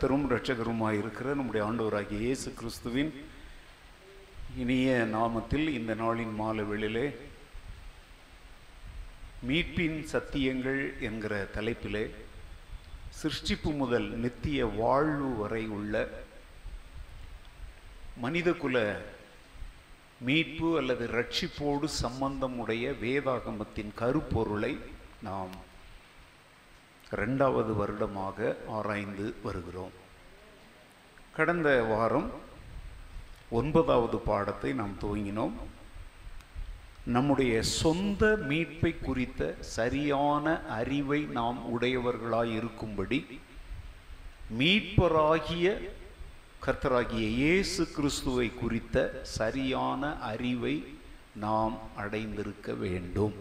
கர்த்தரும் இரட்சகருமாய் இருக்கிற நம்முடைய ஆண்டவராகிய இயேசு கிறிஸ்துவின் இனிய நாமத்தில் இந்த நாளின் மாலை வெளியிலே மீட்பின் சத்தியங்கள் என்கிற தலைப்பிலே சிருஷ்டிப்பு முதல் நித்திய வாழ்வு வரை உள்ள மனிதகுல மீட்பு அல்லது ரட்சிப்போடு சம்பந்தமுடைய வேதாகமத்தின் கருப்பொருளை நாம் ரெண்டாவது வருடமாக ஆராய்ந்து வருகிறோம். கடந்த வாரம் ஒன்பதாவது பாடத்தை நாம் துவங்கினோம். நம்முடைய சொந்த மீட்பை குறித்த சரியான அறிவை நாம் உடையவர்களாய் இருக்கும்படி மீட்பராகிய கர்த்தராகிய இயேசு கிறிஸ்துவை குறித்த சரியான அறிவை நாம் அடைந்திருக்க வேண்டும்.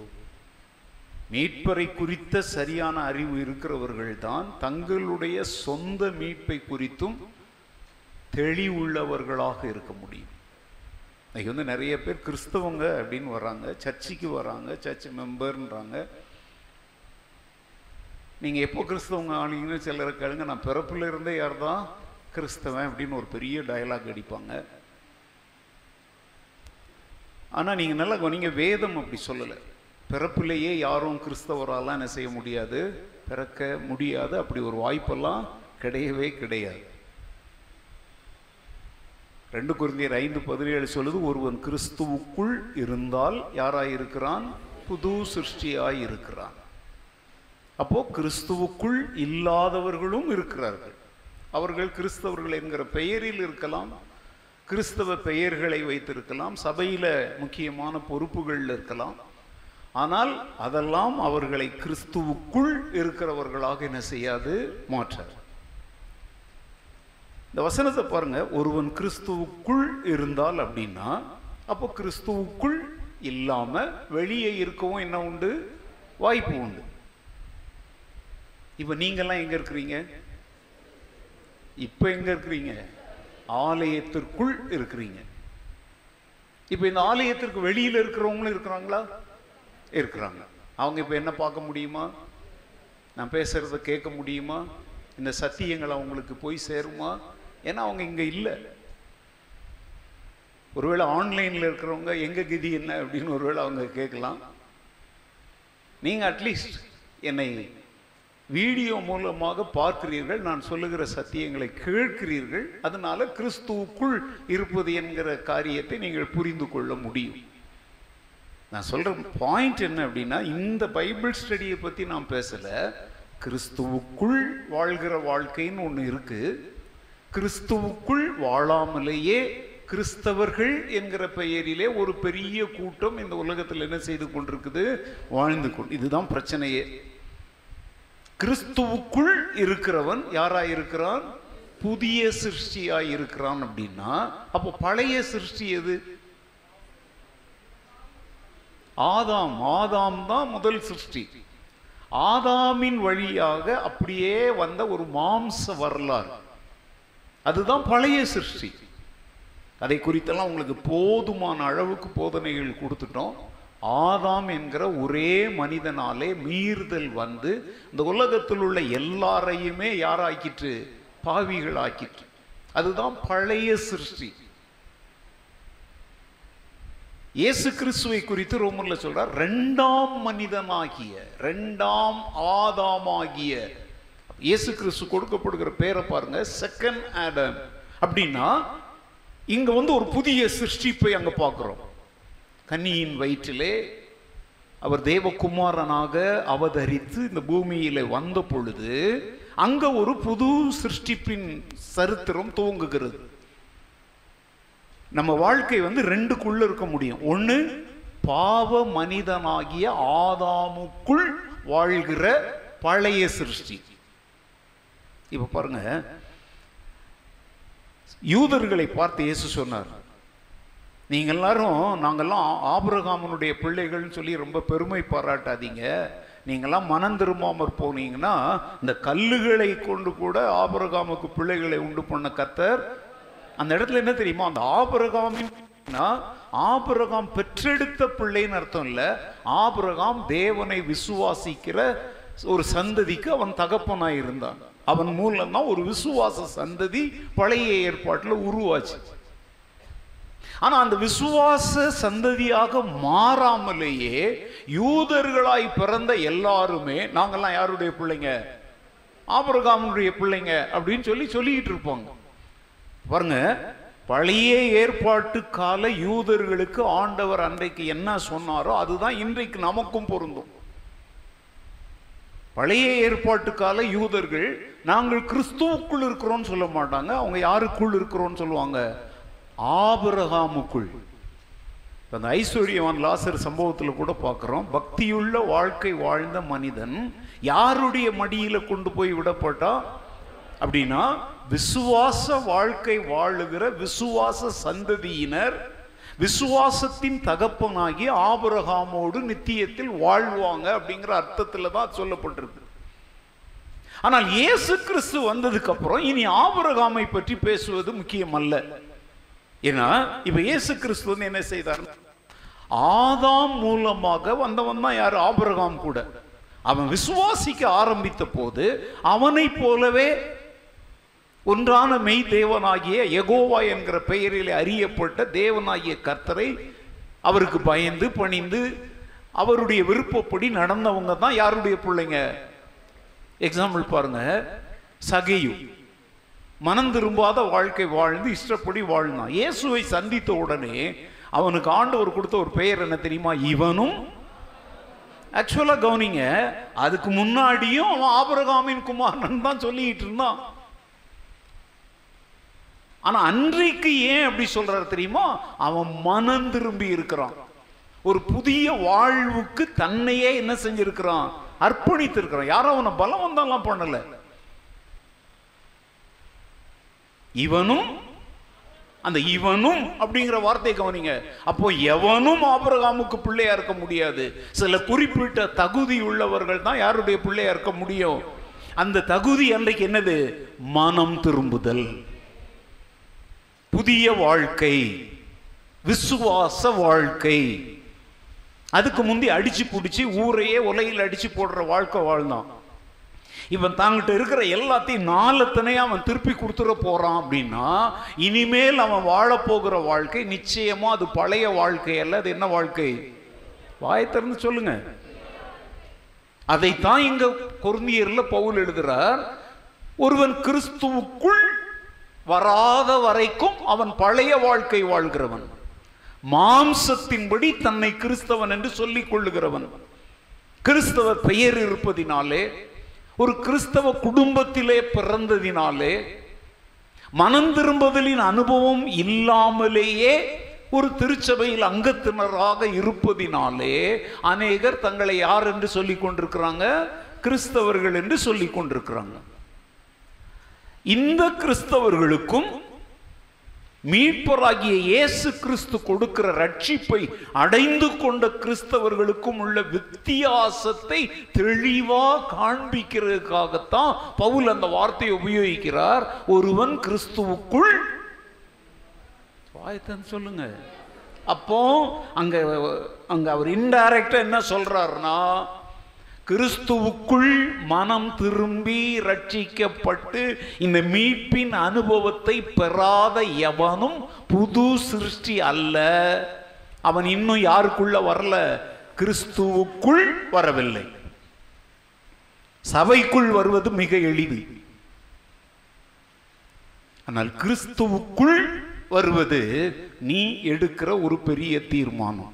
மீட்பரை குறித்த சரியான அறிவு இருக்கிறவர்கள் தான் தங்களுடைய சொந்த மீட்பை குறித்தும் தெளிவுள்ளவர்களாக இருக்க முடியும். இன்றைக்கி வந்து நிறைய பேர் கிறிஸ்தவங்க அப்படின்னு வர்றாங்க சர்ச்சுக்கு வராங்க சர்ச் மெம்பர்ன்றாங்க. நீங்கள் எப்போ கிறிஸ்தவங்க ஆனீங்கன்னு சிலர் கேளுங்க நான் பிறப்புல இருந்தே யார் தான் கிறிஸ்தவன் அப்படின்னு ஒரு பெரிய டயலாக் அடிப்பாங்க. ஆனால் நீங்கள் நல்லா நீங்கள் வேதம் அப்படி சொல்லலை. பிறப்பிலேயே யாரும் கிறிஸ்தவராலாம் என்ன செய்ய முடியாது? பிறக்க முடியாது. அப்படி ஒரு வாய்ப்பெல்லாம் கிடையவே கிடையாது. ரெண்டு குருந்தியர் ஐந்து பதினேழு சொல்லுது ஒருவன் கிறிஸ்துவுக்குள் இருந்தால் யாராயிருக்கிறான்? புது சிருஷ்டியாயிருக்கிறான். அப்போ கிறிஸ்துவுக்குள் இல்லாதவர்களும் இருக்கிறார்கள். அவர்கள் கிறிஸ்தவர்கள் என்கிற பெயரில் இருக்கலாம் கிறிஸ்தவ பெயர்களை வைத்திருக்கலாம் சபையில் முக்கியமான பொறுப்புகளில் இருக்கலாம். ஆனால் அதெல்லாம் அவர்களை கிறிஸ்துவுக்குள் இருக்கிறவர்களாக என்ன செய்யாது? மாற்றார் இந்த வசனத்தை பாருங்க. ஒருவன் கிறிஸ்துவுக்குள் இருந்தால் அப்படின்னா அப்போ கிறிஸ்துவுக்குள் இல்லாம வெளியே இருக்கவும் என்ன உண்டு? வாய்ப்பு உண்டு. இப்ப நீங்கெல்லாம் எங்க இருக்கிறீங்க? இப்ப எங்க இருக்கிறீங்க? ஆலயத்திற்குள் இருக்கிறீங்க. இப்ப இந்த ஆலயத்திற்கு வெளியில இருக்கிறவங்களும் இருக்கிறாங்களா? இருக்கிறாங்க. அவங்க இப்போ என்ன பார்க்க முடியுமா? நான் பேசுகிறத கேட்க முடியுமா? இந்த சத்தியங்கள் அவங்களுக்கு போய் சேருமா? ஏன்னா அவங்க இங்கே இல்லை. ஒருவேளை ஆன்லைனில் இருக்கிறவங்க எங்க கதி என்ன? அப்படின்னு ஒருவேளை அவங்க கேட்கலாம். நீங்கள் அட்லீஸ்ட் என்னை வீடியோ மூலமாக பார்க்கிறீர்கள். நான் சொல்லுகிற சத்தியங்களை கேட்கிறீர்கள். அதனால கிறிஸ்துவுக்குள் இருப்பது என்கிற காரியத்தை நீங்கள் புரிந்து கொள்ள முடியும். நான் சொல்ற பாயிண்ட் என்ன அப்படின்னா இந்த பைபிள் ஸ்டடியை பற்றி நான் பேசல. கிறிஸ்துவுக்குள் வாழ்கிற வாழ்க்கைன்னு ஒன்று இருக்கு. கிறிஸ்துவுக்குள் வாழாமலேயே கிறிஸ்தவர்கள் என்கிற பெயரிலே ஒரு பெரிய கூட்டம் இந்த உலகத்தில் என்ன செய்து கொண்டிருக்குது? வாழ்ந்து கொண்டு இதுதான் பிரச்சனையே. கிறிஸ்துவுக்குள் இருக்கிறவன் யாரா இருக்கிறான்? புதிய சிருஷ்டியாக இருக்கிறான் அப்படின்னா அப்போ பழைய சிருஷ்டி எது? ஆதாம் ஆதாம் தான் முதல் சிருஷ்டி. ஆதாமின் வழியாக அப்படியே வந்த ஒரு மாம்ச வரலாறு. அதுதான் பழைய சிருஷ்டி. அதை குறித்தெல்லாம் உங்களுக்கு போதுமான அளவுக்கு போதனைகள் கொடுத்துட்டோம். ஆதாம் என்கிற ஒரே மனிதனாலே மீறுதல் வந்து இந்த உலகத்தில் உள்ள எல்லாரையுமே யாராக்கிட்டு பாவிகள் ஆக்கிட்டு அதுதான் பழைய சிருஷ்டி. இயேசு கிறிஸ்துவை குறித்து ரோமர்ல சொல்றார் ரெண்டாம் மனிதனாகிய ரெண்டாம் ஆதாமாகிய இயேசு கிறிஸ்து கொடுக்கப்படுகிற பேரை பாருங்க செகண்ட் ஆடம் அப்படின்னா இங்க வந்து ஒரு புதிய சிருஷ்டிப்பை அங்க பார்க்கிறோம். கன்னியின் வயிற்றிலே அவர் தேவகுமாரனாக அவதரித்து இந்த பூமியில வந்த பொழுது அங்க ஒரு புது சிருஷ்டிப்பின் சரித்திரம் துவங்குகிறது. நம்ம வாழ்க்கை வந்து ரெண்டுக்குள்ள இருக்க முடியும். ஒன்று பாவ மனிதனாகிய ஆதாமுக்குள் வாழ்கிற பழைய சிருஷ்டி. இப்போ பாருங்க. யூதர்களை பார்த்து இயேசு சொன்னார். நீங்க எல்லாரும் நாங்கள்லாம் ஆபிரகாமனுடைய பிள்ளைகள்னு சொல்லி ரொம்ப பெருமை பாராட்டாதீங்க. நீங்கெல்லாம் மனம் திரும்பாமற் போனீங்கன்னா இந்த கல்லுகளை கொண்டு கூட ஆபரகாமுக்கு பிள்ளைகளை உண்டு பண்ண கத்தர் அந்த இடத்துல என்ன தெரியுமா? அந்த ஆபரகாமின் ஆபரகாம் பெற்றெடுத்த பிள்ளைன்னு அர்த்தம் இல்லை. ஆபிரகாம் தேவனை விசுவாசிக்கிற ஒரு சந்ததிக்கு அவன் தகப்பனாய் இருந்தான். அவன் மூலம்தான் ஒரு விசுவாச சந்ததி பழைய ஏற்பாட்டில் உருவாச்சு. ஆனால் அந்த விசுவாச சந்ததியாக மாறாமலேயே யூதர்களாய் பிறந்த எல்லாருமே நாங்கள்லாம் யாருடைய பிள்ளைங்க? ஆபரகாமனுடைய பிள்ளைங்க அப்படின்னு சொல்லி சொல்லிக்கிட்டு இருப்பாங்க. பாருங்க பழைய ஏற்பாட்டு கால யூதர்களுக்கு ஆண்டவர் அன்றைக்கு என்ன சொன்னாரோ அதுதான் இன்றைக்கு நமக்கும் பொருந்தும். பழைய ஏற்பாட்டு கால யூதர்கள் நாங்கள் கிறிஸ்துவுக்குள் இருக்கிறோம்னு சொல்ல மாட்டாங்க. அவங்க யாருக்குள் இருக்கிறோம்னு சொல்லுவாங்க? ஆபரகாமுக்குள். அந்த ஐஸ்வர்யவான் லாசர் சம்பவத்தில் கூட பார்க்குறோம். பக்தியுள்ள வாழ்க்கை வாழ்ந்த மனிதன் யாருடைய மடியில கொண்டு போய் விடப்பட்டா? அப்படின்னா விசுவாச வாழ்க்கை வாழுகிற விசுவாச சந்ததியினர் விசுவாசத்தின் தகப்பனாகி ஆபரகாமோடு நித்தியத்தில் வாழ்வாங்க அப்படிங்கிற அர்த்தத்தில் தான் சொல்லப்பட்டிருக்கு. ஆனால் இயேசு கிறிஸ்து வந்ததுக்கு அப்புறம் இனி ஆபரகாமை பற்றி பேசுவது முக்கியம் அல்ல ஏன்னா இப்ப இயேசு கிறிஸ்து வந்து என்ன செய்தார்? ஆதாம் மூலமாக வந்தவன் தான் யார்? ஆபரகாம் கூட. அவன் விசுவாசிக்க ஆரம்பித்த போது அவனை போலவே ஒன்றான மெய் தேவனாகிய எகோவா என்கிற பெயரில் அறியப்பட்ட தேவனாகிய கர்த்தரை அவருக்கு பயந்து பணிந்து அவருடைய விருப்பப்படி நடந்தவங்க தான் யாருடைய பிள்ளைங்க? எக்ஸாம்பிள் பாருங்க. சகையு. மனம் திரும்பாத வாழ்க்கை வாழ்ந்து இஷ்டப்படி வாழ்ந்தான். இயேசுவை சந்தித்த உடனே அவனுக்கு ஆண்டவர் கொடுத்த ஒரு பெயர் என்ன தெரியுமா? இவனும். ஆக்சுவலாக கவனிங்க. அதுக்கு முன்னாடியும் அவன் ஆபரகாமின் குமாரன் தான் சொல்லிக்கிட்டு இருந்தான். ஆனா அன்றைக்கு ஏன் அப்படி சொல்றாரு தெரியுமா? அவன் மனம் திரும்பி இருக்கிறான். ஒரு புதிய வாழ்வுக்கு தன்னையே என்ன செஞ்சிருக்கிறான்? அர்ப்பணித்து இருக்கிறான் யாரும் அவனை பலவந்தம்லாம் பண்ணல. இவனும் அந்த இவனும் அப்படிங்கிற வார்த்தையை கவனிங்க. அப்போ எவனும் ஆபரகாமுக்கு பிள்ளையா இருக்க முடியாது. சில குறிப்பிட்ட தகுதி உள்ளவர்கள் தான் யாருடைய பிள்ளையா இருக்க முடியும். அந்த தகுதி அன்றைக்கு என்னது? மனம் திரும்புதல். புதிய வாழ்க்கை விசுவாச வாழ்க்கை. அதுக்கு முந்தி அடிச்சு பிடிச்சி ஊரையே உலையில் அடிச்சு போடுற வாழ்க்கை வாழ்ந்தான். இவன் தாங்கிட்ட இருக்கிற எல்லாத்தையும் நாலத்தனையும் அவன் திருப்பி கொடுத்துட போறான் அப்படின்னா இனிமேல் அவன் வாழப்போகிற வாழ்க்கை நிச்சயமா அது பழைய வாழ்க்கை அல்ல அது என்ன வாழ்க்கை? வாய் திறந்து சொல்லுங்க. அதைத்தான் இங்க கொருந்தியர்ல பவுல் எழுதுறார். ஒருவன் கிறிஸ்துவுக்குள் வராத வரைக்கும் அவன் பழைய வாழ்க்கை வாழ்கிறவன். மாம்சத்தின்படி தன்னை கிறிஸ்தவன் என்று சொல்லிக் கொள்ளுகிறவன். கிறிஸ்தவ பெயர் இருப்பதினாலே ஒரு கிறிஸ்தவ குடும்பத்திலே பிறந்ததினாலே மனம் திரும்புதலின் அனுபவம் இல்லாமலேயே ஒரு திருச்சபையில் அங்கத்தினராக இருப்பதினாலே அநேகர் தங்களை யார் என்று சொல்லிக் கொண்டிருக்கிறாங்க? கிறிஸ்தவர்கள் என்று சொல்லிக் கொண்டிருக்கிறாங்க. இந்த கிறிஸ்தவர்களுக்கும் மீட்பராகிய இயேசு கிறிஸ்து கொடுக்கிற ரட்சிப்பை அடைந்து கொண்ட கிறிஸ்தவர்களுக்கும் உள்ள வித்தியாசத்தை தெளிவா காண்பிக்கிறதுக்காகத்தான் பவுல் அந்த வார்த்தையை உபயோகிக்கிறார். ஒருவன் கிறிஸ்துவுக்குள் வாய்த்தன் சொல்லுங்க. அப்போ அங்க அங்க அவர் இன்டைரக்டா என்ன சொல்றாருன்னா கிறிஸ்துவுக்குள் மனம் திரும்பி ரட்சிக்கப்பட்டு இந்த மீட்பின் அனுபவத்தை பெறாத எவனும் புது சிருஷ்டி அல்ல. அவன் இன்னும் யாருக்குள்ள வரல? கிறிஸ்துவுக்குள் வரவில்லை. சபைக்குள் வருவது மிக எளிது. ஆனால் கிறிஸ்துவுக்குள் வருவது நீ எடுக்கிற ஒரு பெரிய தீர்மானம்.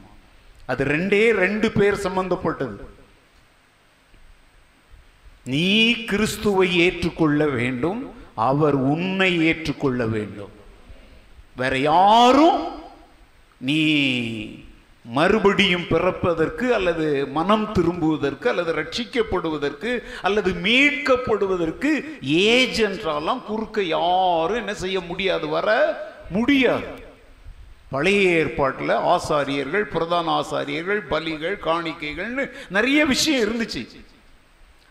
அது ரெண்டே ரெண்டு பேர் சம்பந்தப்பட்டது. நீ கிறிஸ்துவை ஏற்றுக்கொள்ள வேண்டும் அவர் உன்னை ஏற்றுக்கொள்ள வேண்டும். வேற யாரும் நீ மறுபடியும் பிறப்பதற்கு அல்லது மனம் திரும்புவதற்கு அல்லது ரட்சிக்கப்படுவதற்கு அல்லது மீட்கப்படுவதற்கு ஏஜென்றாலாம் குறுக்க யாரும் என்ன செய்ய முடியாது வர முடியாது. பழைய ஏற்பாட்டில் ஆசாரியர்கள் பிரதான ஆசாரியர்கள் பலிகள் காணிக்கைகள்னு நிறைய விஷயம் இருந்துச்சு.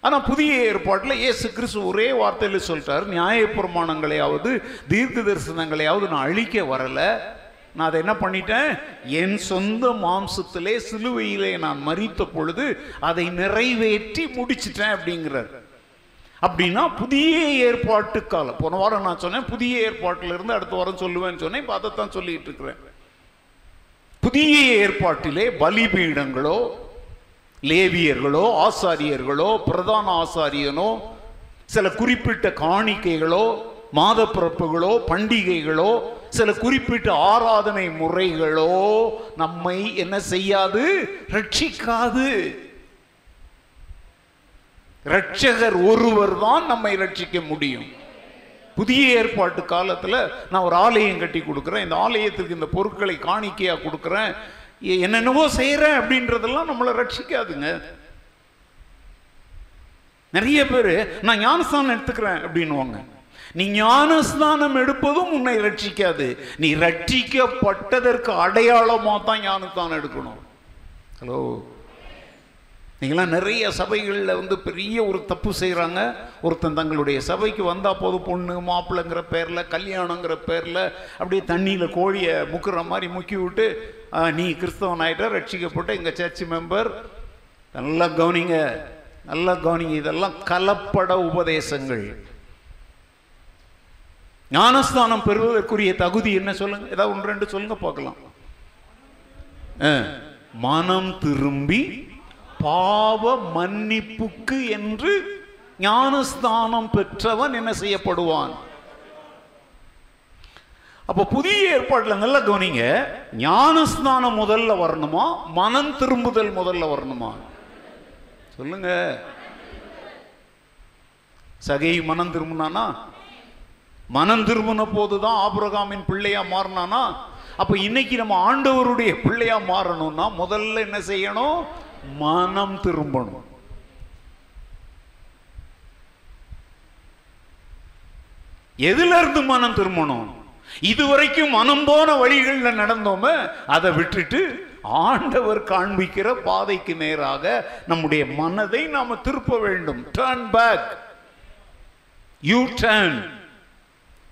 ஆனால் புதிய ஏற்பாட்டில் ஏசு கிறிஸ்து ஒரே வார்த்தையில் சொல்லிட்டார் நியாய பிரமாணங்களையாவது தீர்க்க தரிசனங்களையாவது நான் அழிக்க வரலை. நான் அதை என்ன பண்ணிட்டேன்? என் சொந்த மாம்சத்திலே சிலுவையிலே நான் மறித்த பொழுது அதை நிறைவேற்றி முடிச்சிட்டேன் அப்படிங்கிறார். அப்படின்னா புதிய ஏற்பாட்டு காலம் போன வாரம் நான் சொன்னேன் புதிய ஏற்பாட்டிலிருந்து அடுத்த வாரம் சொல்லுவேன்னு சொன்னேன் இப்போ அதைத்தான் சொல்லிட்டு இருக்கிறேன். புதிய ஏற்பாட்டிலே பலிபீடங்களோ லேவியர்களோ ஆசாரியர்களோ பிரதான ஆசாரியனோ சில குறிப்பிட்ட காணிக்கைகளோ மாத பிறப்புகளோ பண்டிகைகளோ சில குறிப்பிட்ட ஆராதனை முறைகளோ நம்மை என்ன செய்யாது? ரட்சிக்காது. ரட்சகர் ஒருவர் தான் நம்மை ரட்சிக்க முடியும். புதிய ஏற்பாட்டு காலத்தில் நான் ஒரு ஆலயம் கட்டி கொடுக்குறேன். இந்த ஆலயத்துக்கு இந்த பொருட்களை காணிக்கையாக கொடுக்குறேன். என்னென்னவோ செய்கிறேன் அப்படின்றதெல்லாம் நம்மளை ரட்சிக்காதுங்க. நிறைய பேர் நான் ஞானஸ்தானம் எடுத்துக்கிறேன் அப்படின்னுவாங்க. நீ ஞானஸ்தானம் எடுப்பதும் உன்னை ரட்சிக்காது. நீ ரட்சிக்கப்பட்டதற்கு அடையாளமாக தான் ஞானஸ்தானம் எடுக்கணும். ஹலோ? நீங்களாம் நிறைய சபைகளில் வந்து பெரிய ஒரு தப்பு செய்கிறாங்க ஒருத்தன் தங்களுடைய சபைக்கு வந்தால் போது பொண்ணு மாப்பிள்ளைங்கிற பேரில் கல்யாணங்கிற பேரில் அப்படியே தண்ணியில் கோழியை முக்கிற மாதிரி முக்கி விட்டு நீ கிறிஸ்தவன் ஆகிட்ட ரட்சிக்கப்பட்ட எங்கள் சர்ச் மெம்பர் நல்லா கவனிங்க நல்லா கவனிங்க இதெல்லாம் கலப்பட உபதேசங்கள். ஞானஸ்தானம் பெறுவதற்குரிய தகுதி என்ன சொல்லுங்க? ஏதாவது ஒன்று ரெண்டு சொல்லுங்க பார்க்கலாம். மனம் திரும்பி பாவ மன்னிப்புக்கு என்று ஞானஸ்தானம் பெற்றவன் என்ன செய்யப்படுவான்? அப்போ புதிய ஏற்பாட்டில் நல்லா கவனிங்க. ஞானஸ்தானம் முதல்ல வரணுமா? மனம் திரும்புதல் முதல்ல வரணுமா? சொல்லுங்க. சகை மனம் திரும்பினானா? மனம் திரும்பின போதுதான் ஆபுரகாமின் பிள்ளையா மாறினானா? அப்ப இன்னைக்கு நம்ம ஆண்டவருடைய பிள்ளையா மாறணும்னா முதல்ல என்ன செய்யணும்? மனம் திரும்பணும். எதுல இருந்து மனம் திரும்பணும்? இதுவரைக்கும் மனம் போன வழிகள்ல நடந்தோம அதை விட்டுட்டு ஆண்டவர் காண்பிக்கிற பாதைக்கு நேராக நம்முடைய மனதை நாம திருப்ப வேண்டும். டர்ன் பேக் யூ டர்ன்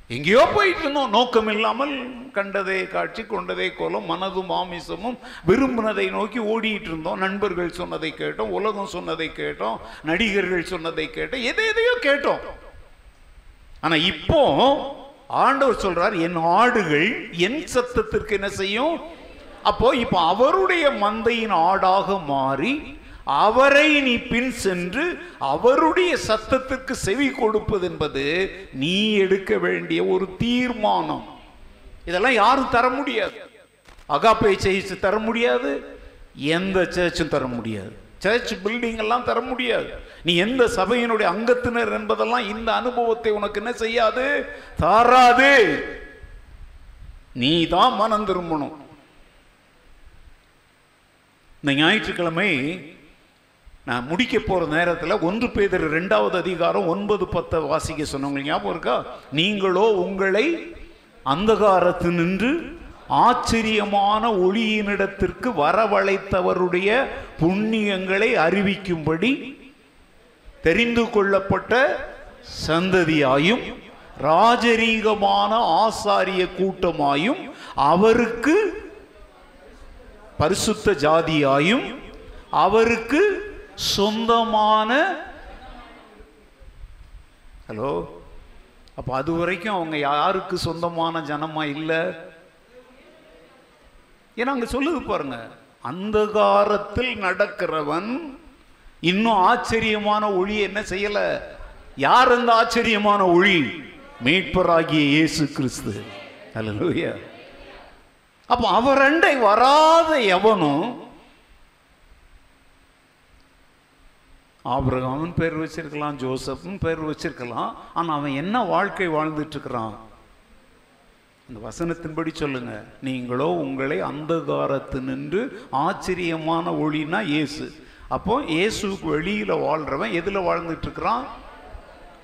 எங்கேயோ போயிட்டு இருந்தோம் நோக்கம் இல்லாமல் கண்டதே காட்சி கொண்டதே கோலம் மனதும் மாமிசமும் விரும்பினதை நோக்கி ஓடிட்டு இருந்தோம் நண்பர்கள் சொன்னதை கேட்டோம் உலகம் சொன்னதை கேட்டோம் நடிகர்கள் சொன்னதை கேட்டோம் எதை எதையோ கேட்டோம். ஆனா இப்போ ஆண்டவர் சொல்றார் என் ஆடுகள் என் சத்தத்திற்கு என்ன செய்யும்? அப்போ இப்போ அவருடைய மந்தையின் ஆடாக மாறி அவரை நீ பின் சென்று அவருடைய சத்தத்துக்கு செவி கொடுப்பது என்பது நீ எடுக்க வேண்டிய ஒரு தீர்மானம். இதெல்லாம் யாரும் தர முடியாது. அகாப்பை சர்ச் தர முடியாது. எந்த சர்ச்சும் தர முடியாது. சர்ச் பில்டிங் எல்லாம் தர முடியாது. நீ எந்த சபையினுடைய அங்கத்தினர் என்பதெல்லாம் இந்த அனுபவத்தை உனக்கு என்ன செய்யாது? தாராது. நீ தான் மனம் திரும்பணும். இந்த ஞாயிற்றுக்கிழமை நான் முடிக்க போற நேரத்தில் ஒன்று பேதர் ரெண்டாவது அதிகாரம் ஒன்பது பத்தை வாசிக்க சொன்னவங்க ஞாபகம் இருக்கா? நீங்களோ உங்களை அந்தகாரத்து நின்று ஆச்சரியமான ஒளியினிடத்திற்கு வரவழைத்தவருடைய புண்ணியங்களை அறிவிக்கும்படி தெரிந்து கொள்ளப்பட்ட சந்ததியாயும் ராஜரீகமான ஆசாரிய கூட்டமாயும் அவருக்கு பரிசுத்த ஜாதியாயும் அவருக்கு சொந்தமான ஹலோ அப்ப அது வரைக்கும் அவங்க யாருக்கு சொந்தமான ஜனமா இல்லை? ஏன்னா அங்க சொல்லுது பாருங்க அந்த காலத்தில் நடக்கிறவன் இன்னும் ஆச்சரியமான ஒளி என்ன செய்யல? யார் அந்த ஆச்சரியமான ஒளி? மீட்பராகிய இயேசு கிறிஸ்து. அப்ப அப்போ அவர் அண்டை வராத எவனும் ஆபிரகாமன் பேர் வச்சிருக்கலாம் ஜோசப்னு பேர் வச்சிருக்கலாம் ஆனா அவன் என்ன வாழ்க்கை வாழ்ந்துட்டு இருக்கிறான்? இந்த வசனத்தின்படி சொல்லுங்க. நீங்களோ உங்களை அந்தகாரத்து நின்று ஆச்சரியமான ஒளினா இயேசு. அப்போ இயேசுக்கு வெளியில் வாழ்கிறவன் எதில் வாழ்ந்துட்டு இருக்கிறான்